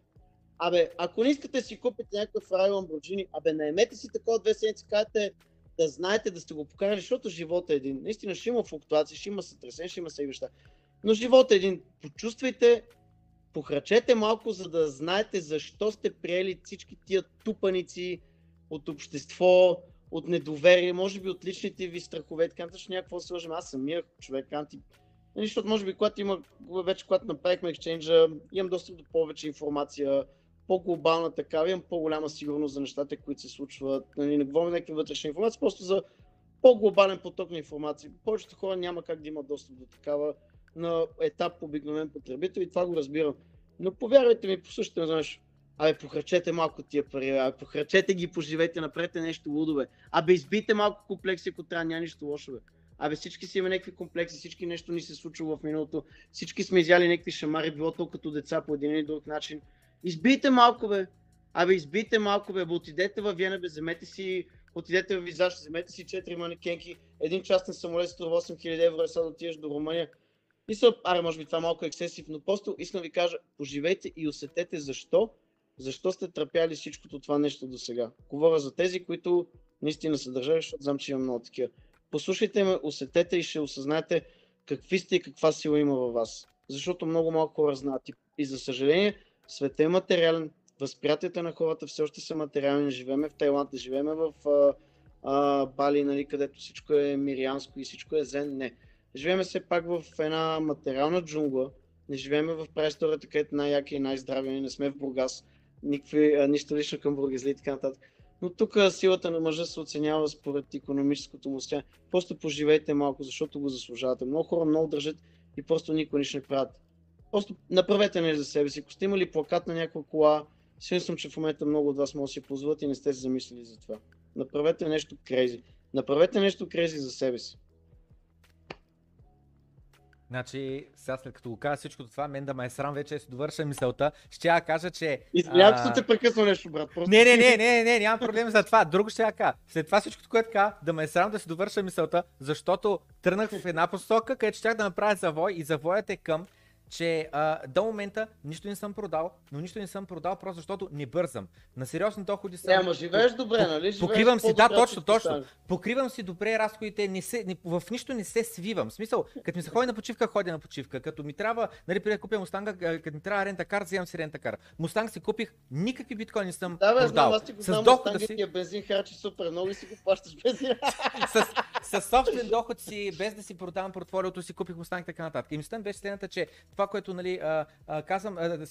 Абе, ако не искате си купите някакъв рай Lamborghini, абе наемете си такова две седмици, кажете да знаете да сте го покарали, защото живота е един. Наистина ще има флуктуации, ще има сътресен, ще има неща. Но живота е един. Почувствайте похрачете малко, за да знаете защо сте приели всички тия тупаници от общество, от недоверие, може би от личните ви страхове, така че някакво сложим. Аз самия човек, анти... Нали, защото може би когато има, вече когато направихме екшенджа, имам достъп до повече информация, по-глобална такава, имам по-голяма сигурност за нещата, които се случват. Нали, не говорим някакви вътрешни информации, просто за по-глобален поток на информация. Повечето хора няма как да имат достъп до такава на етап обикновен потребител и това го разбирам. Но повярвайте ми, послушайте знаеш, Абе, похарчете малко тия пари, абе, похарчете ги, поживете, направете нещо лудове. Абе, избийте малко комплекси, ако трябва, няма нищо лошо, бе. Абе, всички си имаме някакви комплекси, всички нещо ни се случва в миналото, всички сме изяли някакви шамари, било то като деца по един или друг начин. Избийте малко, бе. Абе, избийте малко, бе, отидете във Виена, бе, вземете си, отидете в Визаж, вземете си 4 манекенки, един частен самолет струва 8000 евро, сега да отидеш до Румъния. Мисля, аре, може би това е малко ексесив, но просто искам ви кажа, поживейте и усетете защо, защо сте тръпяли всичкото това нещо до сега. Говоря за тези, които наистина са държави, защото знам, че има много такива. Послушайте ме, усетете и ще осъзнаете какви сте и каква сила има във вас. Защото много малко хора знаят. И за съжаление, света е материален, възприятията на хората все още са материални. Живееме в Тайланд, не живееме в а, а, Бали, нали, където всичко е мирианско и всичко е зен. Не. Живееме все пак в една материална джунгла. Не живееме в преисторията, където най-яки и най-здрави. Не сме в Бургас. Никакви, а, нищо лично към бургазли и така нататък. Но тук силата на мъжа се оценява според економическото му състояние. Просто поживейте малко, защото го заслужавате. Много хора много държат и просто никой нищо не правят. Просто направете нещо за себе си. Ако сте имали плакат на някаква кола, сигурен съм, че в момента много от вас могат да си позволят и не сте се замислили за това. Направете нещо крейзи. Направете нещо крейзи за себе си. Значи, сега след като го кажа всичко това, мен да ме е срам вече си довърша мисълта, ще я кажа, че... Извинявам се, те прекъсна нещо, брат. Просто... Не, не, не, не, не, нямам проблем за това. Друго ще я кажа. След това всичко, което кажа, да ме е срам да си довърша мисълта, защото тръгнах в една посока, където щях да направя завой и завоят е към че а, до момента нищо не съм продал, но нищо не съм продал просто защото не бързам. На сериозни доходи съм. Няма, живееш добре, нали? Живееш покривам си, да, точно, точно. Покривам си добре разходите, не се, не, в нищо не се свивам. В смисъл, като ми се ходи на почивка, ходя на почивка. Като ми трябва, нали, преди да купя Мустанга, като ми трябва рента кар, вземам си рента кар. Мустанг си купих, никакви биткоини не съм да, бе, продал. Знам, аз ти го с доход си... Е бензин харчи супер много и си го плащаш бензин. с, с собствен доход си, без да си продавам портфолиото си, купих Мустанг и така нататък. И мислята беше следната, че това, което нали, а, а, казвам, а,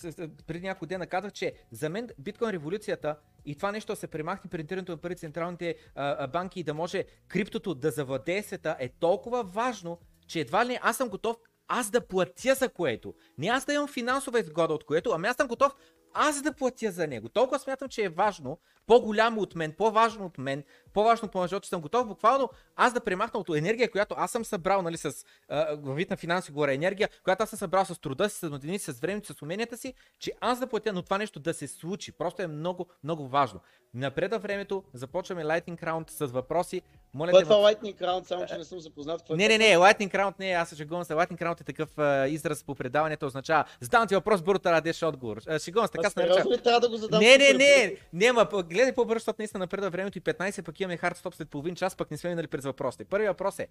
преди няколко дена казах, че за мен биткоин революцията и това нещо да се премахне принтирането на пари централните а, банки и да може криптото да завладее света е толкова важно, че едва ли не аз съм готов аз да платя за което. Не аз да имам финансова изгода от което, ами аз съм готов аз да платя за него. Толкова смятам, че е важно, по-голямо от мен, по-важно от мен, по-важно по че съм готов буквално аз да премахна от енергия, която аз съм събрал, нали, с във вид на финанси горе енергия, която аз съм събрал с труда си, с години, с времето, с уменията си, че аз да платя, но това нещо да се случи. Просто е много, много важно. Напред във времето започваме Lightning Round с въпроси. Моля Кой е това Lightning Round, само че не съм запознат. Какво е не, не, не, Lightning Round не, аз се шегувам се. Lightning Round е такъв а, израз по предаването, означава задам ти въпрос, бързо да дадеш отговор. Шегувам се, така се нарича. трябва да го задам? Не, не, не, не, ма, гледай по-бързо, защото наистина напред във времето и 15, пък имаме хардстоп след половин час, пък не сме минали през въпросите. Първият въпрос е,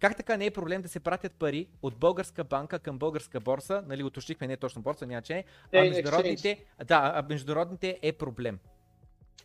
как така не е проблем да се пратят пари от българска банка към българска борса, нали уточнихме не е точно борса, няма че, а международните, да, а международните е проблем.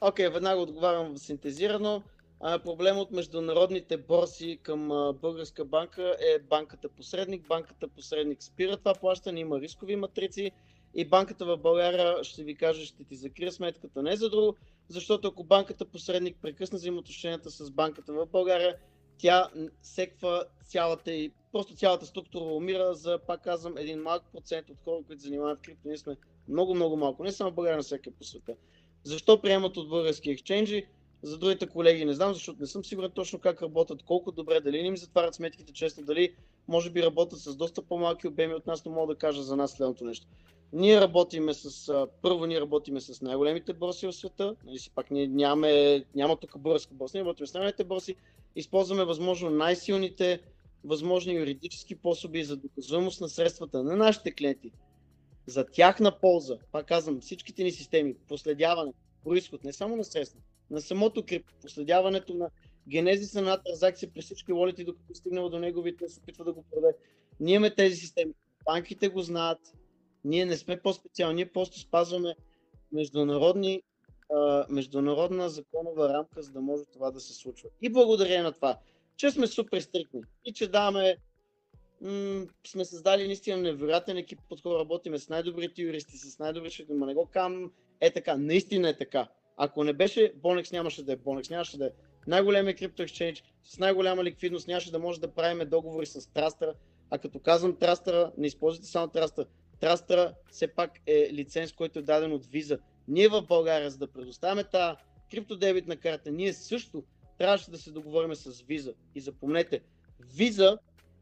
Окей, okay, веднага отговарям синтезирано. А, проблем от международните борси към а, българска банка е банката посредник. Банката посредник спира това плащане, има рискови матрици и банката в България ще ви каже, ще ти закрия сметката не за друго, защото ако банката посредник прекъсне взаимоотношенията с банката в България, тя секва цялата и просто цялата структура умира за, пак казвам, един малък процент от хора, които занимават крипто. Ние сме много, много малко. Не само в България, на всяка по света. Защо приемат от български ексченджи? За другите колеги не знам, защото не съм сигурен точно как работят, колко добре, дали не им затварят сметките честно, дали може би работят с доста по-малки обеми от нас, но мога да кажа за нас следното нещо. Ние работиме с, първо ние работиме с най-големите борси в света, нали си пак ние нямаме, няма тук българска борса, ние работим с най-големите борси, използваме възможно най-силните възможни юридически способи за доказуемост на средствата на нашите клиенти, за тяхна полза, пак казвам, всичките ни системи, проследяване, происход, не само на средства, на самото крипто, проследяването на генезиса на транзакция през всички волети, докато е стигнала до неговите, се опитва да го продаде. Ние имаме тези системи. Банките го знаят, ние не сме по-специални, ние просто спазваме международни, а, международна законова рамка, за да може това да се случва. И благодарение на това, че сме супер стрикни и че даваме м- сме създали наистина невероятен екип под хора, работиме с най-добрите юристи, с най-добрите, но не го кам, е така, наистина е така. Ако не беше Bonex, нямаше да е Bonex, нямаше да е най-големия крипто екшенж, с най-голяма ликвидност, нямаше да може да правим договори с Трастъра. А като казвам Трастъра, не използвайте само Трастър. Трастъра все пак е лиценз, който е даден от Visa. Ние в България, за да предоставяме тази криптодебитна карта, ние също трябваше да се договорим с Visa. И запомнете, Visa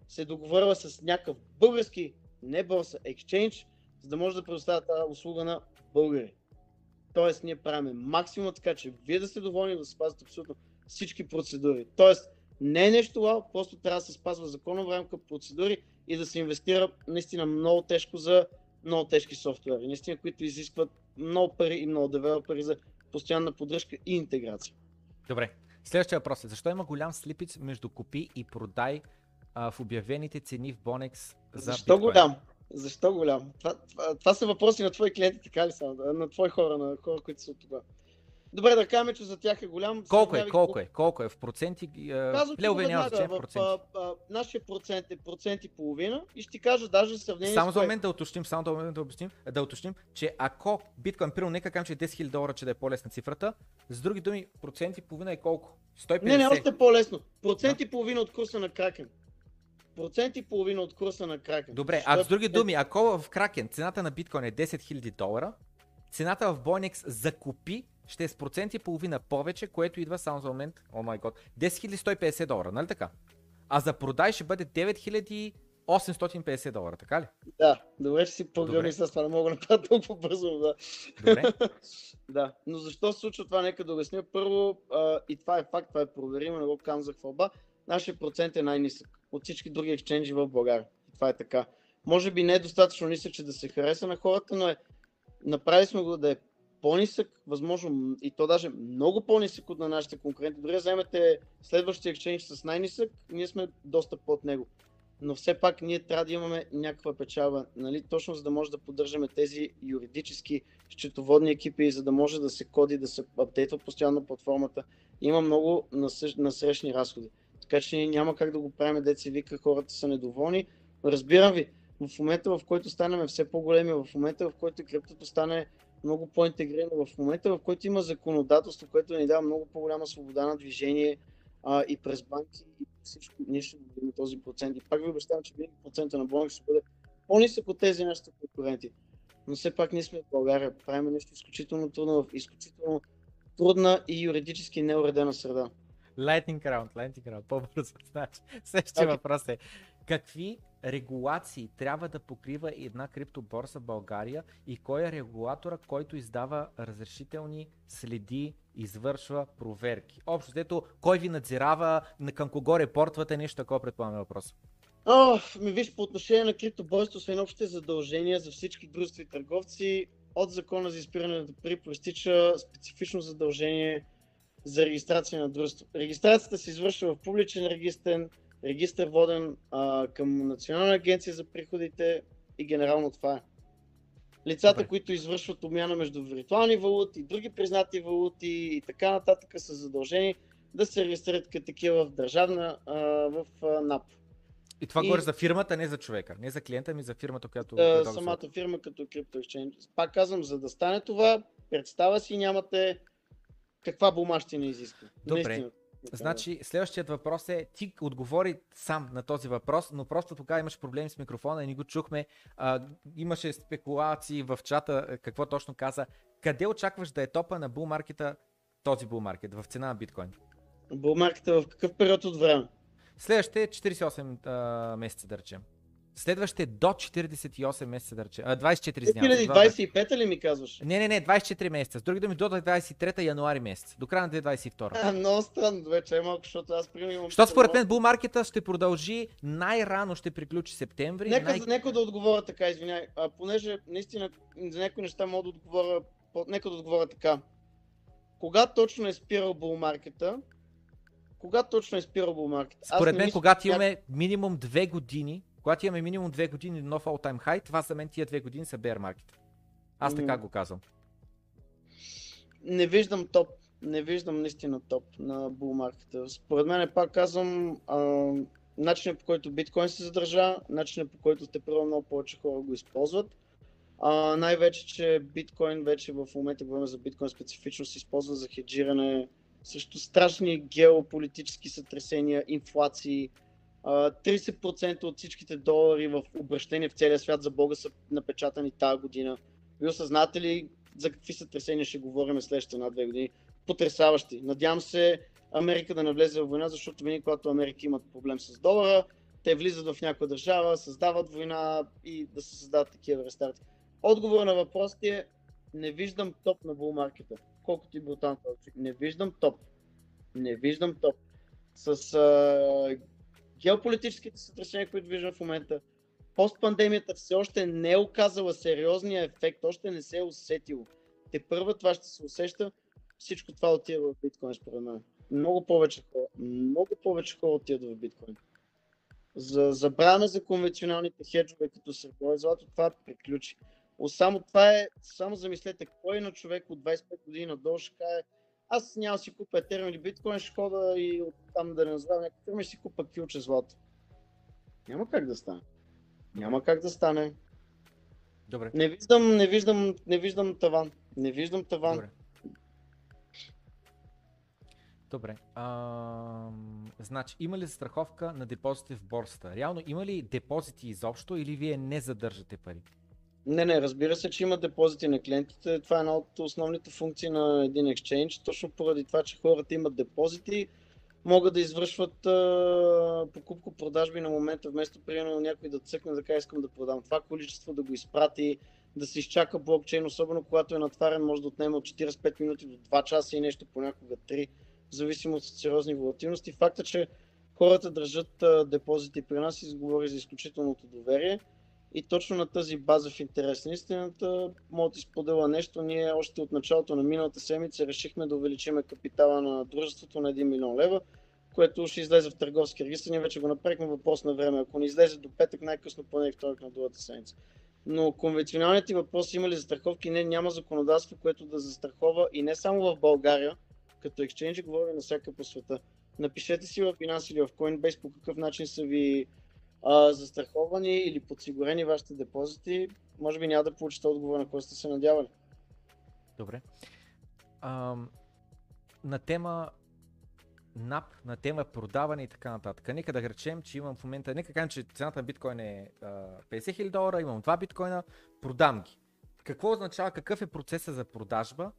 се договорила с някакъв български не борса, exchange, за да може да предоставя тази услуга на българи. Тоест, ние правим максимум така, че вие да сте доволни да спазвате абсолютно всички процедури. Тоест, не е нещо лао, просто трябва да се спазва законова рамка, процедури и да се инвестира наистина много тежко за много тежки софтуери, наистина, които изискват много пари и много девелопери за постоянна поддръжка и интеграция. Добре. Следващия въпрос е, защо има голям слипиц между купи и продай а, в обявените цени в Bonex за Защо биткоин? голям? Защо голям? Това, това, това са въпроси на твои клиенти, така ли са? На твои хора, на хора, които са от това. Добре, да кажем, че за тях е голям. Колко е, колко е, колко е? В проценти, а, Казвам го няма значение в проценти. а, а, нашия процент е процент и половина и ще ти кажа даже сравнение Само за момент да уточним, само за момент да уточним, да уточним, че ако биткоин, примерно, нека кажем, че е 10 000 долара, че да е по-лесна цифрата, с други думи, процент и половина е колко? 150. Не, не, още по-лесно. Процент и половина от курса на Кракен. Процент и половина от курса на Кракен. Добре, а с други Е, думи, ако в Кракен цената на биткоин е 10 000 долара, цената в Boinex за купи ще е с процент и половина повече, което идва само за момент, о май год, 10 150 долара, нали така? А за продай ще бъде 9850 долара, така ли? Да, добре, че си Добре. програми с това, не мога да направя толкова бързо, да. Добре? да, но защо се случва това, нека да обясня. Първо, а, и това е факт, това е проверимо, не го казвам за хвалба, нашия процент е най-нисък от всички други ексченджи в България. Това е така. Може би не е достатъчно нисък, че да се хареса на хората, но е, направили сме го да е по-нисък, възможно и то даже много по-нисък от на нашите конкуренти. Дори вземете следващия ексченж с най-нисък, ние сме доста под него. Но все пак ние трябва да имаме някаква печалба, нали? точно за да може да поддържаме тези юридически счетоводни екипи, за да може да се коди, да се апдейтва постоянно платформата. Има много насрещни разходи. Така че няма как да го правим, деца вика, хората са недоволни. Разбирам ви, в момента в който станем все по-големи, в момента в който криптото стане много по-интегрирано, в момента в който има законодателство, което ни дава много по-голяма свобода на движение а, и през банки и всичко, ние ще намалим този процент. И пак ви обещавам, че винаги процента на бонус ще бъде по-нисък от тези нашите конкуренти. Но все пак ние сме в България, правим нещо изключително трудно, в изключително трудна и юридически неуредена среда. Lightning round, lightning round, по-бързо. Значи, следващия Окей. въпрос е, какви регулации трябва да покрива една криптоборса в България и кой е регулатора, който издава разрешителни, следи, извършва проверки? Общо, дето, кой ви надзирава, на към кого репортвате, нещо такова предполагаме въпрос. О, ми виж, по отношение на криптоборството, освен общите задължения за всички дружества и търговци, от закона за изпиране на пари проистича специфично задължение за регистрация на дружество. Регистрацията се извършва в публичен регистр, регистр воден а, към Национална агенция за приходите и генерално това е. Лицата, Добре. които извършват обмяна между виртуални валути, други признати валути и така нататък са задължени да се регистрират като такива в държавна, а, в а, НАП. И това И- говори за фирмата, не за човека. Не за клиента, ми за фирмата, която... а, предлага самата услугата. фирма като Crypto Exchange. Пак казвам, за да стане това, представа си нямате каква бумащина изисква. Добре. Наистина. Значи, следващият въпрос е, ти отговори сам на този въпрос, но просто тогава имаш проблеми с микрофона и ни го чухме. А, имаше спекулации в чата, какво точно каза. Къде очакваш да е топа на булмаркета, този булмаркет, в цена на биткоин? Булмаркета в какъв период от време? Следващите 48 а, месеца, да речем. Следващите до 48 месеца, да речем. А, 24, извинявам. се, два- 2025 ли ми казваш? Не, не, не, 24 месеца. С други думи, до 23 януари месец. До края на 2022. А, много странно, вече е малко, защото аз примерно имам... Защото според мен булмаркета ще продължи най-рано ще приключи септември. Нека, най- нека да отговоря така, извиняй. А, понеже наистина за някои неща мога да отговоря, нека да отговоря така. Кога точно е спирал булмаркета? Кога точно е спирал булмаркета? Според мен, мисля, когато имаме минимум две години, когато имаме минимум две години нов all-time high, това за мен тия две години са bear market. Аз така го казвам. не виждам топ. Не виждам наистина топ на булмаркета. Според мен, пак казвам, а, начинът по който биткоин се задържа, начинът по който те първо много повече хора го използват. А, най-вече, че биткоин вече в момента говорим за биткоин специфично се използва за хеджиране срещу страшни геополитически сътресения, инфлации. А, 30% от всичките долари в обращение в целия свят за Бога са напечатани тази година. Вие осъзнате ли за какви сътресения ще говорим следващите една-две години? Потресаващи. Надявам се Америка да не влезе в война, защото винаги когато Америка имат проблем с долара, те влизат в някоя държава, създават война и да се създават такива рестарти. Отговор на въпросите е не виждам топ на булмаркета. Колкото и брутално това. Не виждам топ. Не виждам топ. С а, геополитическите сътресения, които виждам в момента, постпандемията все още не е оказала сериозния ефект, още не се е усетило. Те първа това ще се усеща всичко това отива в биткоин според мен. Много повече хора, много повече хора отиват в биткоин. За забрана за конвенционалните хеджове, като сърбое злато, това приключи. Само това е, само замислете, кой на човек от 25 години надолу ще каже, аз няма си купя Ethereum или биткоин, ще хода и там да не назовавам някаква фирма, ще си купа килче злато. Няма как да стане. Няма как да стане. Добре. Не виждам, не виждам, не виждам таван. Не виждам таван. Добре. Добре. А, значи, има ли страховка на депозити в борсата? Реално има ли депозити изобщо или вие не задържате пари? Не, не, разбира се, че има депозити на клиентите. Това е една от основните функции на един exchange. Точно поради това, че хората имат депозити, могат да извършват покупко-продажби на момента, вместо примерно някой да цъкне да каже искам да продам това количество, да го изпрати, да се изчака блокчейн, особено когато е натварен, може да отнема от 45 минути до 2 часа и нещо понякога 3, в зависимост от сериозни волатилности. Факта, че хората държат депозити при нас и говори за изключителното доверие. И точно на тази база в интерес на истината, мога да споделя нещо. Ние още от началото на миналата седмица решихме да увеличим капитала на дружеството на 1 милион лева, което ще излезе в търговски регистр. Ние вече го направихме въпрос на време. Ако не излезе до петък, най-късно поне вторник на другата седмица. Но конвенционалният ти въпрос има ли застраховки? Не, няма законодателство, което да застрахова и не само в България, като exchange, говоря на всяка по света. Напишете си в Binance или в Coinbase по какъв начин са ви а, застраховани или подсигурени вашите депозити, може би няма да получите отговор, на който сте се надявали. Добре. А, на тема НАП, на тема продаване и така нататък. Нека да речем, че имам в момента, нека кажем, че цената на биткоин е а, 50 000 долара, имам 2 биткоина, продам ги. Какво означава, какъв е процесът за продажба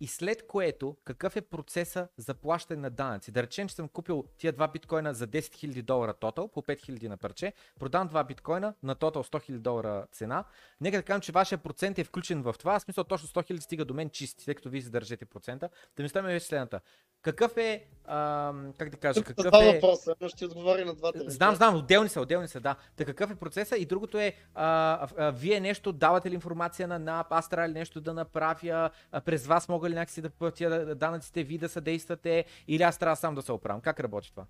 и след което какъв е процеса за плащане на данъци. Да речем, че съм купил тия 2 биткоина за 10 000 долара тотал, по 5 000 на парче, продам 2 биткоина на тотал 100 000 долара цена. Нека да кажем, че вашия процент е включен в това, в смисъл точно 100 000 стига до мен чисти, тъй като вие задържите процента. Да ми стане следната. Какъв е, а, как да кажа, какъв е... въпроса, но ще отговоря на двата. Знам, знам, отделни са, отделни са, да. Та какъв е процеса и другото е, а, а, вие нещо давате ли информация на НАП, аз трябва ли нещо да направя, а, през вас мога ли някакси да платя данъците, ви да съдействате или аз трябва сам да се оправям. Как работи това?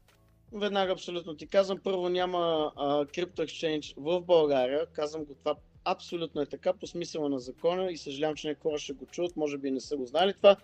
Веднага абсолютно ти казвам, първо няма крипто екшенж в България, казвам го това абсолютно е така по смисъла на закона и съжалявам, че някои хора ще го чуят, може би не са го знали това.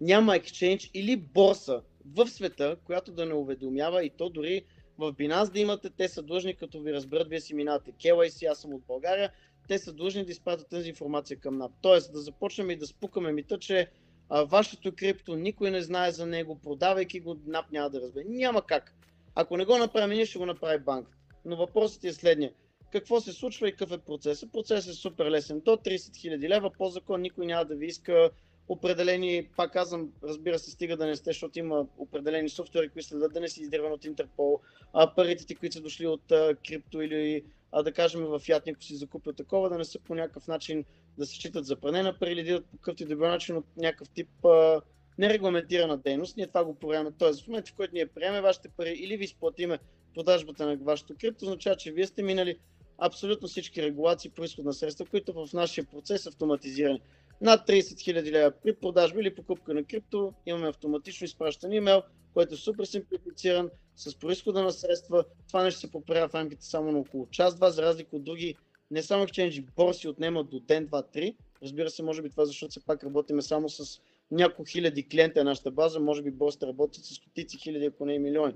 Няма екшенж или борса в света, която да не уведомява и то дори в Binance да имате, те са длъжни, като ви разберат, вие си минавате KYC, аз съм от България, те са длъжни да изпратят тази информация към НАП. Тоест да започнем и да спукаме мита, че а, вашето крипто никой не знае за него, продавайки го, НАП няма да разбере. Няма как. Ако не го направим ние, ще го направи банката. Но въпросът е следния. Какво се случва и какъв е процесът? Процесът е супер лесен. До 30 000 лева по закон никой няма да ви иска определени, пак казвам, разбира се, стига да не сте, защото има определени софтуери, които следват да не си издирван от Интерпол, а парите ти, които са дошли от а, крипто или а, да кажем в Fiat, ако си закупил такова, да не са по някакъв начин да се считат за пране на пари или да по какъвто и да начин от някакъв тип а, нерегламентирана дейност. Ние това го проверяме. Тоест, в момента, в който ние приеме вашите пари или ви изплатиме продажбата на вашето крипто, означава, че вие сте минали абсолютно всички регулации, происход на средства, които в нашия процес автоматизирани. Над 30 000 лева при продажба или покупка на крипто имаме автоматично изпращан имейл, който е супер симплифициран, с происхода на средства. Това нещо се поправя в рамките само на около час-два, за разлика от други не само exchange, борси отнемат до ден, два, три. Разбира се, може би това, защото все пак работиме само с няколко хиляди клиента на нашата база, може би борсите работят с стотици хиляди, ако не и милиони.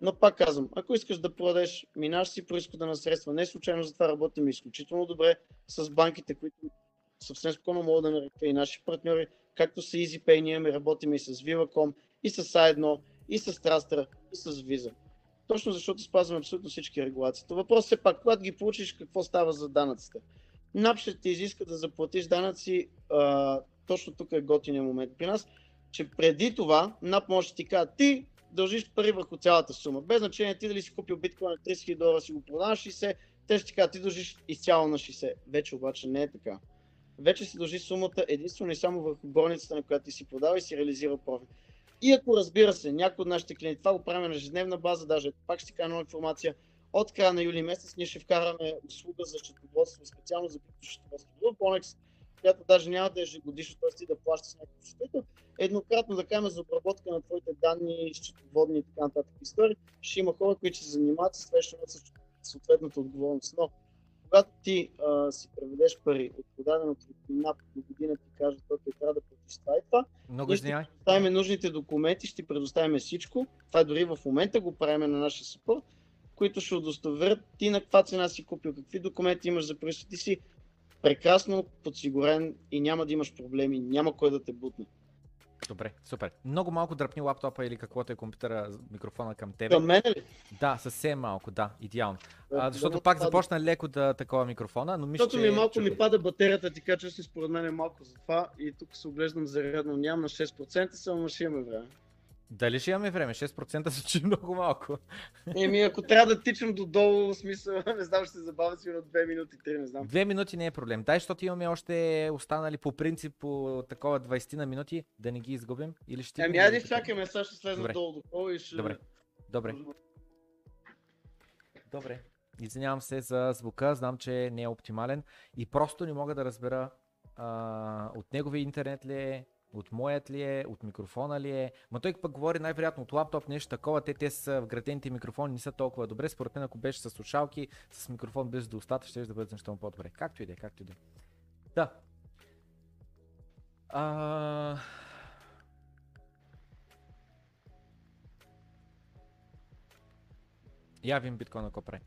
Но пак казвам, ако искаш да продадеш, минаш си происхода на средства. Не случайно затова работим изключително добре с банките, които съвсем спокойно могат да нарека и наши партньори, както с EasyPay, ние ми работим и с Viva.com, и с A1, и с Trastra, и с Visa. Точно защото спазваме абсолютно всички регулации. Въпросът е пак, когато ги получиш, какво става за данъците. НАП ще ти изиска да заплатиш данъци, а, точно тук е готиния момент при нас, че преди това НАП може да ти каже, ти дължиш пари върху цялата сума. Без значение ти дали си купил биткоин на 30 000 долара, си го продаваш 60, те ще ти кажат, ти дължиш изцяло на 60. Вече обаче не е така. Вече си дължи сумата единствено и само върху горницата, на която ти си продава и си реализира профит. И ако разбира се, някой от нашите клиенти, това го правим на ежедневна база, даже пак ще кажа нова информация, от края на юли месец ние ще вкараме услуга за счетоводство, специално за счетоводство в Bonex, която даже няма да е ежегодично, т.е. ти да плащаш някакъв счетоводител, еднократно да кажем за обработка на твоите данни, счетоводни и така нататък истории, ще има хора, които се занимават с това, ще съответната отговорност. Но когато ти а, си преведеш пари от подаденото над до година ти кажат, окей, трябва да платиш това и това, Много ние ще извинявай. предоставим нужните документи, ще предоставим всичко. Това дори в момента го правим на нашия support, които ще удостоверят ти на каква цена си купил, какви документи имаш за происход. Ти си прекрасно подсигурен и няма да имаш проблеми, няма кой да те бутне. Добре, супер. Много малко дръпни лаптопа или каквото е компютъра, микрофона към тебе. Към мен ли? Да, съвсем малко, да, идеално. А, защото да пак пада. започна леко да такова микрофона, но мисля, Защото ми малко ми пада батерията, ти кажа, че според мен е малко за това и тук се оглеждам зарядно. Нямам на 6%, само ще имаме време. Дали ще имаме време? 6% звучи много малко. Еми, ако трябва да тичам додолу, в смисъл, не знам, ще се забавя сигурно 2 минути, 3, не знам. Две минути не е проблем. Дай, защото имаме още останали по принцип по такова 20 на минути, да не ги изгубим. Или ще Еми, айде чакаме, сега ще слезна Добре. долу и ще... Добре. Добре. Добре. Извинявам се за звука, знам, че не е оптимален и просто не мога да разбера а, от неговия интернет ли е, от моят ли е, от микрофона ли е. Ма той пък говори най-вероятно от лаптоп, нещо такова. Те, те са вградените микрофони, не са толкова добре. Според мен, ако беше с слушалки, с микрофон близо до ще да бъде значително по-добре. Както и да е, както и да е. Да. А... Я вим биткоина какво прави.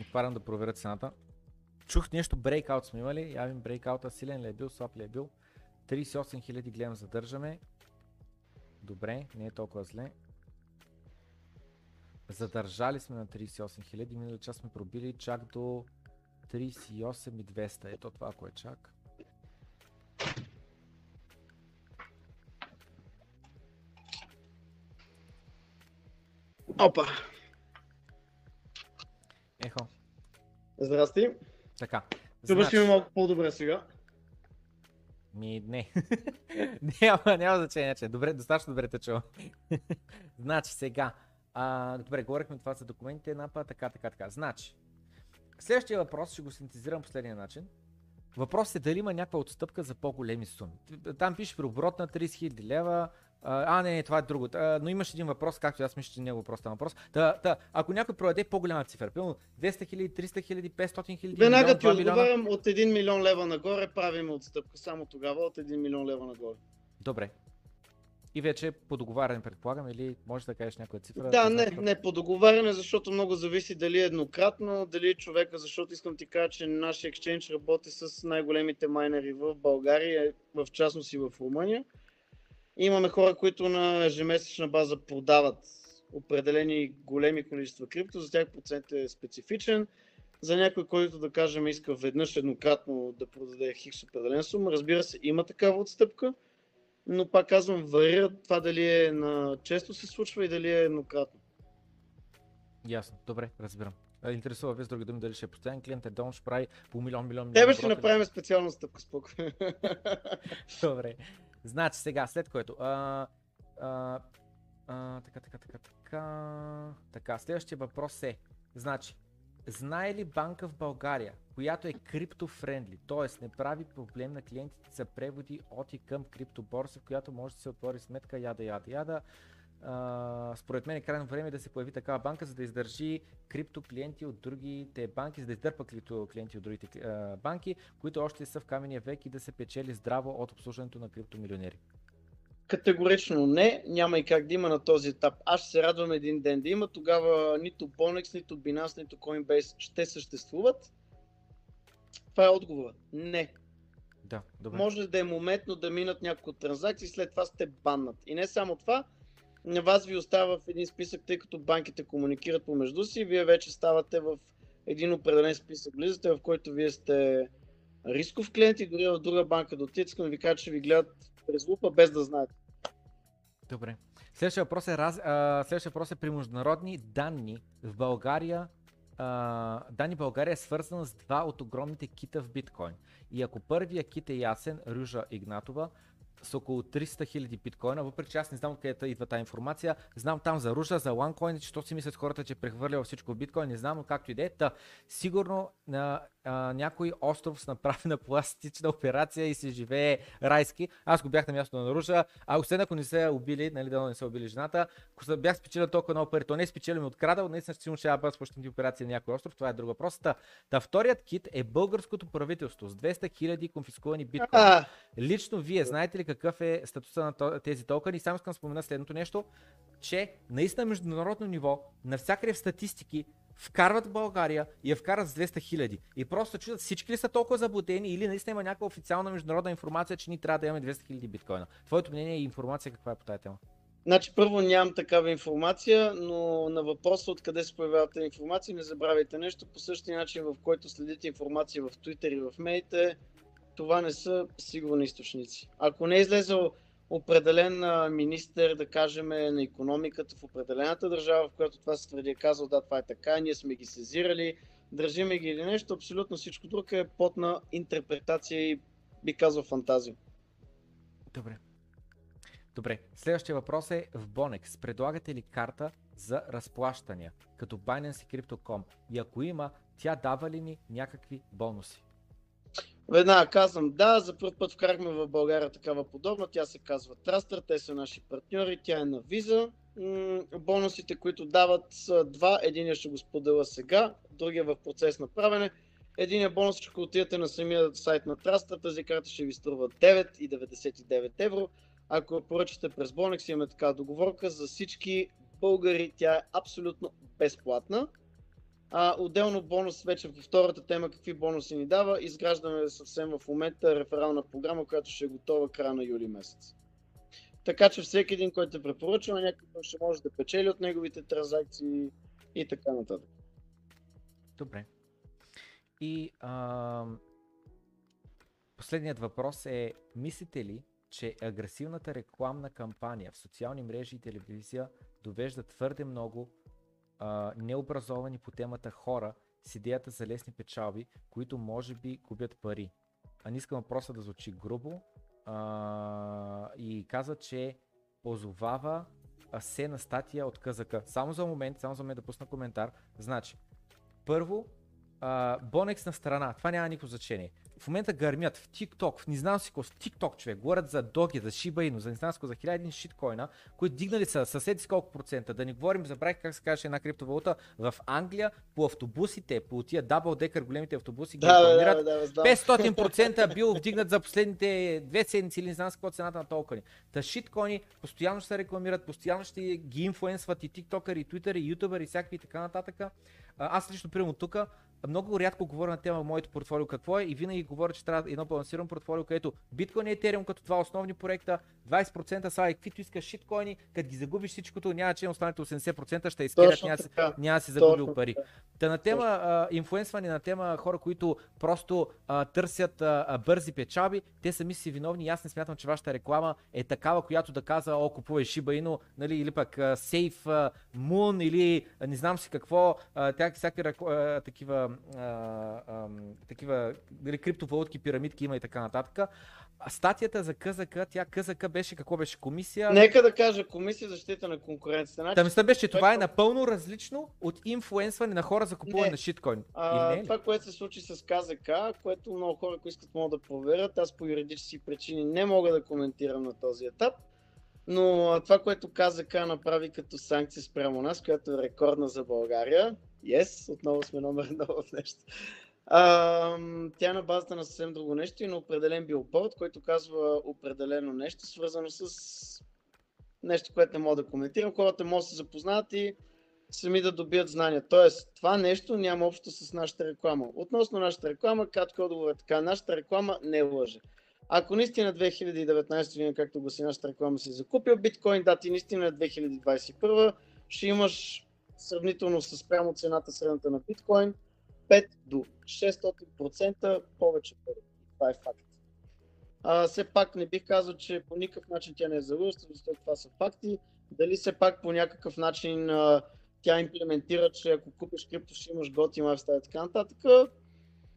Отварям да проверя цената. Чух нещо, брейкаут сме имали. Явим брейкаута, силен ли е бил, слаб ли е бил. 38 000 гледам задържаме. Добре, не е толкова зле. Задържали сме на 38 000, минали час сме пробили чак до 38 200. Ето това, ако е чак. Опа! Ехо, Здрасти. така. Чуваш Значи- ме малко по-добре сега? Ми, не. няма, няма значение, че. Добре, достатъчно добре те чувам. значи сега. А, добре, говорихме това за документите, напа, така, така, така. Значи, следващия въпрос ще го синтезирам последния начин. Въпросът е дали има някаква отстъпка за по-големи суми. Там пише при оборот на 30 000 лева. А, не, не, това е друго. А, но имаш един въпрос, както аз мисля, че не е въпрос, е въпрос. Та, та, ако някой продаде по-голяма цифра, примерно 200 000, 300 000, 500 000, Веднага ти 2 милиона. отговарям от 1 милион лева нагоре, правим отстъпка. Само тогава от 1 милион лева нагоре. Добре. И вече по договаряне предполагам или можеш да кажеш някоя цифра? Да, не, не по договаряне, защото много зависи дали е еднократно, дали е човека, защото искам ти кажа, че нашия екшенч работи с най-големите майнери в България, в частност и в Румъния. Имаме хора, които на ежемесечна база продават определени големи количества крипто, за тях процент е специфичен. За някой, който да кажем иска веднъж еднократно да продаде хикс определен сума, разбира се, има такава отстъпка, но пак казвам, варира това дали е на често се случва и дали е еднократно. Ясно, добре, разбирам. Интересува ви с други думи дали ще е постоянен клиент, е дом, ще прави по милион, милион, милион. Тебе ще направим специална стъпка, спокойно. Добре. Значи сега, след което. А, а, а, така, така, така, така. Така, следващия въпрос е. Значи, знае ли банка в България, която е криптофрендли, т.е. не прави проблем на клиентите за преводи от и към криптоборса, в която може да се отвори сметка, яда, яда, яда. А, според мен е крайно време да се появи такава банка, за да издържи крипто клиенти от другите банки, за да издърпа крипто клиенти от другите а, банки, които още са в камения век и да се печели здраво от обслужването на криптомилионери. Категорично не, няма и как да има на този етап. Аз ще се радвам един ден да има. Тогава нито Bonex, нито Binance, нито Coinbase ще съществуват. Това е отговор. Не. Да, добре. Може да е моментно да минат няколко транзакции, след това сте баннат. И не само това, на вас ви остава в един списък, тъй като банките комуникират помежду си, вие вече ставате в един определен списък, влизате, в който вие сте рисков клиент и дори в друга банка да отидете, искам да ви кажа, че ви гледат през лупа без да знаете. Добре. Следващия въпрос е, раз, а, следващия въпрос е при международни данни в България. А, данни България е свързана с два от огромните кита в биткоин. И ако първия кит е ясен, Рюжа Игнатова, с около 300 000 биткоина, въпреки че аз не знам откъде идва тази информация. Знам там за Ружа, за OneCoin, че то си мислят хората, че е прехвърлял всичко в биткоин, не знам, но както и да е. Сигурно а, някой остров с направена пластична операция и се живее райски. Аз го бях на място на Наруша, а освен ако не се убили, нали, да не се убили жената, ако бях спечелил толкова много пари, то не е спечелил ми открадал, наистина ще ще бъдат спощени операции на някой остров, това е друга проста. Та вторият кит е българското правителство с 200 000 конфискувани биткоини. Лично вие знаете ли какъв е статуса на тези токени? Само искам да спомена следното нещо, че наистина международно ниво, навсякъде в статистики, вкарват България и я вкарат с 200 хиляди. И просто чудят всички ли са толкова заблудени или наистина има някаква официална международна информация, че ние трябва да имаме 200 хиляди биткоина. Твоето мнение и информация каква е по тази тема? Значи първо нямам такава информация, но на въпроса откъде се появява тази информация, не забравяйте нещо. По същия начин, в който следите информация в Twitter и в медиите, това не са сигурни източници. Ако не е излезъл определен министър, да кажем, на економиката в определената държава, в която това се твърди, е казал, да, това е така, ние сме ги сезирали, държиме ги или нещо, абсолютно всичко друго е на интерпретация и би казал фантазия. Добре. Добре, следващия въпрос е в Bonex. Предлагате ли карта за разплащания, като Binance и Crypto.com? И ако има, тя дава ли ни някакви бонуси? Веднага казвам да, за първ път вкарахме в България такава подобна, тя се казва Трастър, те са наши партньори, тя е на виза. бонусите, които дават са два, единия ще го споделя сега, другия в процес на правене. Единия бонус ще отидете на самия сайт на Трастър, тази карта ще ви струва 9,99 евро. Ако поръчате през Bonex, имаме така договорка за всички българи, тя е абсолютно безплатна. А, отделно бонус вече по втората тема, какви бонуси ни дава, изграждаме съвсем в момента реферална програма, която ще е готова края на юли месец. Така че всеки един, който е препоръчва, някакъв ще може да печели от неговите транзакции и така нататък. Добре. И а, последният въпрос е, мислите ли, че агресивната рекламна кампания в социални мрежи и телевизия довежда твърде много а, необразовани по темата хора с идеята за лесни печалби, които може би губят пари. А не искам въпроса да звучи грубо а, и каза, че озовава се на статия от КЗК. Само за момент, само за момент да пусна коментар. Значи, първо, Бонекс на страна, това няма никакво значение в момента гърмят в TikTok, в не знам си какво, в TikTok човек, говорят за доги, за Shiba Inu, за не знам си за 1000 шиткоина, които дигнали са съседи с колко процента. Да не говорим, забравих как се каже една криптовалута в Англия, по автобусите, по тия дабл декър големите автобуси, да, ги да, да, да, да, 500% бил вдигнат за последните две седмици или не знам си какво цената на токени. Та шиткоини постоянно ще се рекламират, постоянно ще ги инфлуенсват и тиктокър, и твитър, и ютубър, и всякакви и така нататък. Аз лично, примерно тук, много рядко говоря на тема моето портфолио какво е и винаги говоря, че трябва едно балансирано портфолио, където биткоин и Ethereum като два основни проекта, 20% са каквито искаш шиткоини, като ги загубиш всичкото, няма че останалите 80% ще изкарат, няма, няма си загубил пари. Та на тема а, инфлуенсване, на тема хора, които просто а, търсят а, бързи печалби, те сами си виновни и аз не смятам, че вашата реклама е такава, която да казва, о, купувай Shiba Inu, нали, или пък Safe Moon, или не знам си какво, тя, всяки а, такива а, а, такива дали, криптовалутки, пирамидки има и така нататък. Статията за КЗК, тя КЗК беше какво беше комисия? Нека да кажа комисия за защита на конкуренцията. Значи, Та беше, че това е напълно различно от инфлуенсване на хора за купуване на шиткоин. А, не, това, което се случи с КЗК, което много хора, ако искат, могат да проверят, аз по юридически причини не мога да коментирам на този етап. Но това, което КЗК направи като санкция спрямо нас, която е рекордна за България, Yes, отново сме номер едно в нещо. А, тя е на базата на съвсем друго нещо и на определен билборд, който казва определено нещо, свързано с нещо, което не мога да коментирам. Хората могат да се запознаят и сами да добият знания. Тоест, това нещо няма общо с нашата реклама. Относно нашата реклама, кратко отговор е така. Нашата реклама не е лъже. Ако наистина 2019 година, както го си нашата реклама си закупил биткоин, да, ти наистина 2021 ще имаш сравнително с прямо цената средната на биткоин, 5 до 600% повече пари. Това е факт. А, все пак не бих казал, че по никакъв начин тя не е залъжна, защото това са факти. Дали все пак по някакъв начин а, тя имплементира, че ако купиш крипто ще имаш готи лайфстайл и така нататък.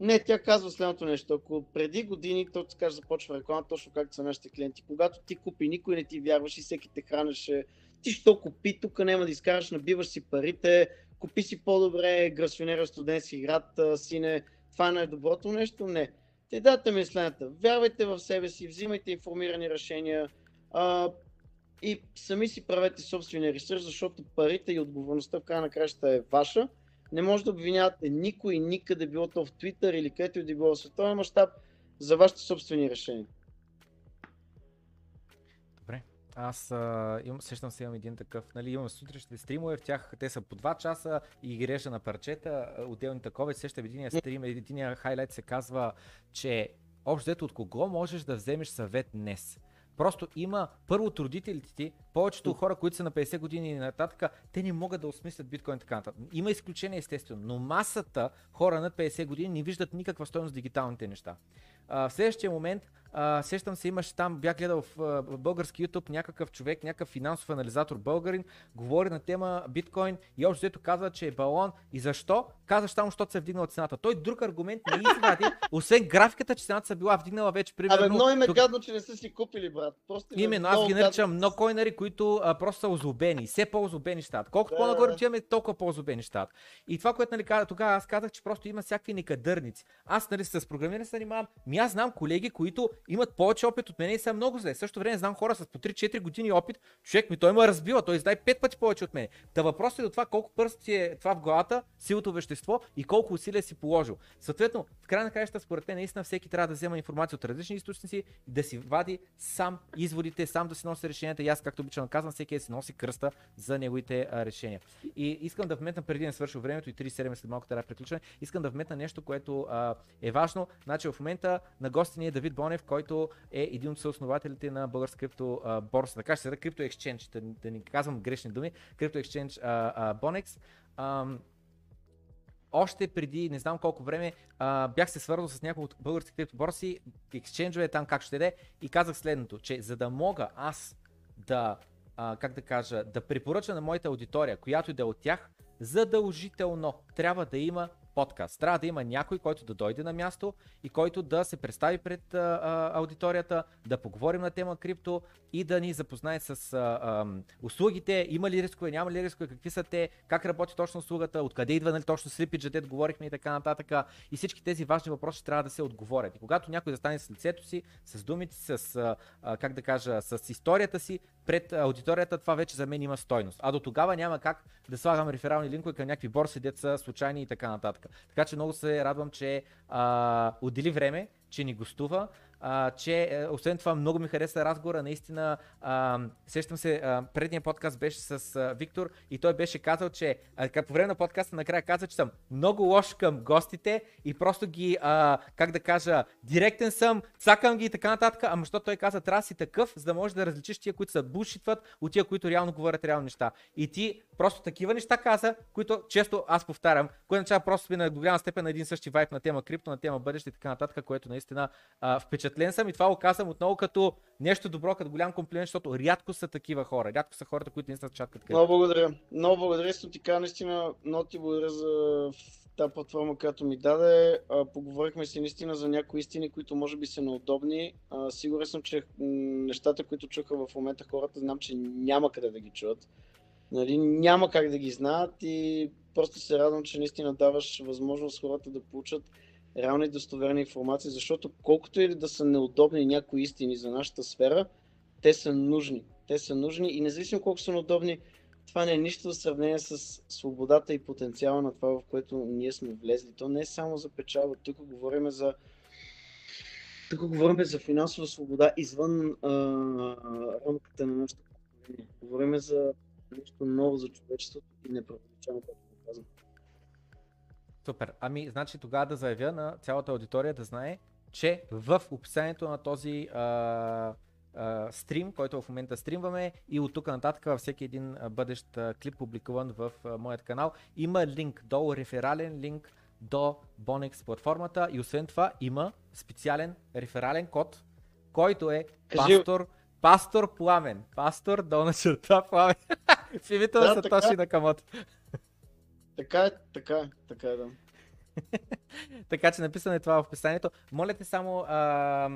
Не, тя казва следното нещо. Ако преди години, то така започва реклама, точно както са нашите клиенти, когато ти купи, никой не ти вярваш и всеки те хранеше ти що купи, тук няма да изкараш, набиваш си парите, купи си по-добре грасионера студентски град, сине, това е най-доброто нещо? Не. Те дата ми. Вярвайте в себе си, взимайте информирани решения а, и сами си правете собствения ресурс, защото парите и отговорността в края на кращата е ваша. Не може да обвинявате никой никъде, било то в Twitter или където и да било в световен мащаб, за вашите собствени решения. Аз а, имам, сещам се, имам един такъв, нали, имам сутрешните стримове, в тях те са по 2 часа и ги режа на парчета, отделни такова. Сещам един стрим, един хайлайт се казва, че общо от кого можеш да вземеш съвет днес. Просто има, първо от родителите ти, повечето хора, които са на 50 години и нататък, те не могат да осмислят биткоин така нататък. Има изключения естествено, но масата хора над 50 години не виждат никаква стоеност в дигиталните неща. А, в следващия момент, а, сещам се, имаш там, бях гледал в, в български YouTube някакъв човек, някакъв финансов анализатор българин, говори на тема биткоин и общо взето казва, че е балон. И защо? Казва само, защото се е вдигнала цената. Той друг аргумент не извади, освен графиката, че цената се била вдигнала вече примерно. Абе, много им е тук... гадно, че не са си купили, брат. Просто Именно, аз ги наричам много койнари, които а, просто са озлобени. Все по-озлобени щат. Колкото да, по-нагоре отиваме, толкова по-озлобени щат. И това, което нали, тогава аз казах, че просто има всякакви некадърници. Аз нали, с програмиране се занимавам. Ми аз знам колеги, които имат повече опит от мен и са много зле. Също време знам хора с по 3-4 години опит. Човек ми той ме разбива, той издай 5 пъти повече от мен. Та въпросът е до това колко пръсти е това в главата, силото вещество и колко усилия си положил. Съответно, в край на краищата, според мен, наистина всеки трябва да взема информация от различни източници и да си вади сам изводите, сам да си носи решенията. И аз, както обичам казвам, всеки да си носи кръста за неговите а, решения. И искам да вметна преди да свърши времето и 3-7 след малко трябва да приключваме, искам да вметна нещо, което а, е важно. Значи в момента на гости ни е Давид Бонев, който е един от съоснователите на българска крипто борса. Така ще се Crypto Exchange, да, да не казвам грешни думи, а, а, Bonex. Още преди не знам колко време а, бях се свързал с няколко от български криптоборси, ексченджове там как ще даде и казах следното, че за да мога аз да, а, как да кажа, да препоръча на моята аудитория, която да е от тях, задължително трябва да има подкаст. Трябва да има някой, който да дойде на място и който да се представи пред а, а, аудиторията, да поговорим на тема крипто и да ни запознае с а, а, услугите, има ли рискове, няма ли рискове, какви са те, как работи точно услугата, откъде идва нали, точно слипиджа, дет говорихме и така нататък. И всички тези важни въпроси трябва да се отговорят. И когато някой застане с лицето си, с думите, с, а, как да кажа, с историята си пред аудиторията, това вече за мен има стойност. А до тогава няма как да слагам реферални линкове към някакви борси, деца, случайни и така нататък. Така че много се радвам, че а, отдели време, че ни гостува а, че е, освен това много ми хареса разговора, наистина а, сещам се, а, предния подкаст беше с а, Виктор и той беше казал, че а, по време на подкаста накрая каза, че съм много лош към гостите и просто ги, а, как да кажа, директен съм, цакам ги и така нататък, ама защото той каза, трябва си такъв, за да можеш да различиш тия, които са бушитват от тия, които реално говорят реални неща. И ти просто такива неща каза, които често аз повтарям, което начава просто сме на голяма степен на един същи вайп на тема крипто, на тема бъдеще и така нататък, което наистина а, впечатлен съм и това го казвам отново като нещо добро, като голям комплимент, защото рядко са такива хора. Рядко са хората, които са чаткат крипто. Много благодаря. Много благодаря, ти кажа, наистина много ти благодаря за тази платформа, която ми даде. А, поговорихме си наистина за някои истини, които може би са неудобни. А, сигурен съм, че нещата, които чуха в момента хората, знам, че няма къде да ги чуят нали, няма как да ги знаят и просто се радвам, че наистина даваш възможност хората да получат реална и достоверна информация, защото колкото и да са неудобни някои истини за нашата сфера, те са нужни. Те са нужни и независимо колко са неудобни, това не е нищо в сравнение с свободата и потенциала на това, в което ние сме влезли. То не е само за печалба. Тук говорим за тук говорим за финансова свобода извън а, рамката на нашата Говорим за нещо ново за човечеството и не преувеличавам, както го казвам. Супер. Ами, значи тогава да заявя на цялата аудитория да знае, че в описанието на този а, а, стрим, който в момента стримваме и от тук нататък във всеки един бъдещ а, клип публикуван в а, моят канал, има линк долу, реферален линк до Bonex платформата и освен това има специален реферален код, който е Кажи... пастор, пастор Пламен. Пастор долна черта Пламен. В името на Сатоши на Камото. Така е, така е, така е, да. така че написано е това в описанието. Моля те само а,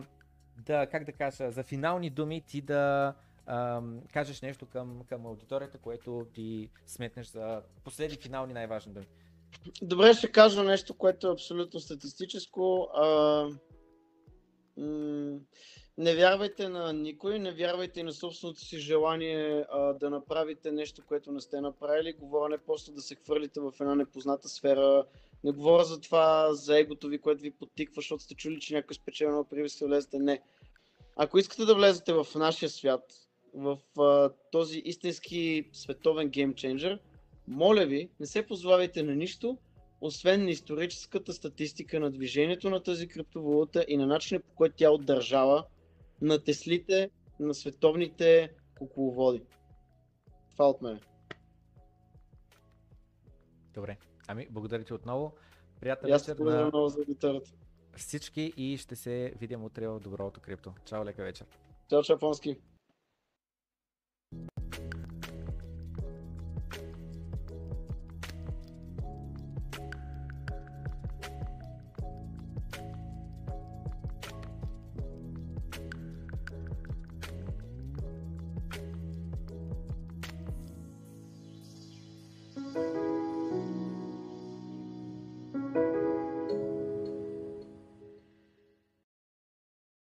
да, как да кажа, за финални думи ти да а, кажеш нещо към, към аудиторията, което ти сметнеш за последни финални най-важни думи. Добре, ще кажа нещо, което е абсолютно статистическо. А, м- не вярвайте на никой, не вярвайте на собственото си желание а, да направите нещо, което не сте направили. Говоря не просто да се хвърлите в една непозната сфера. Не говоря за това, за егото ви, което ви подтиква, защото сте чули, че някой спечели много преди да влезете. Не. Ако искате да влезете в нашия свят, в а, този истински световен геймченджер, моля ви, не се позвавайте на нищо, освен на историческата статистика на движението на тази криптовалута и на начина по който тя отдържава на теслите на световните кукловоди. Това от мен. Добре. Ами, благодаря ти отново. Аз вечер на много за гитарата. всички и ще се видим утре в Доброто крипто. Чао, лека вечер. Чао, Чапонски.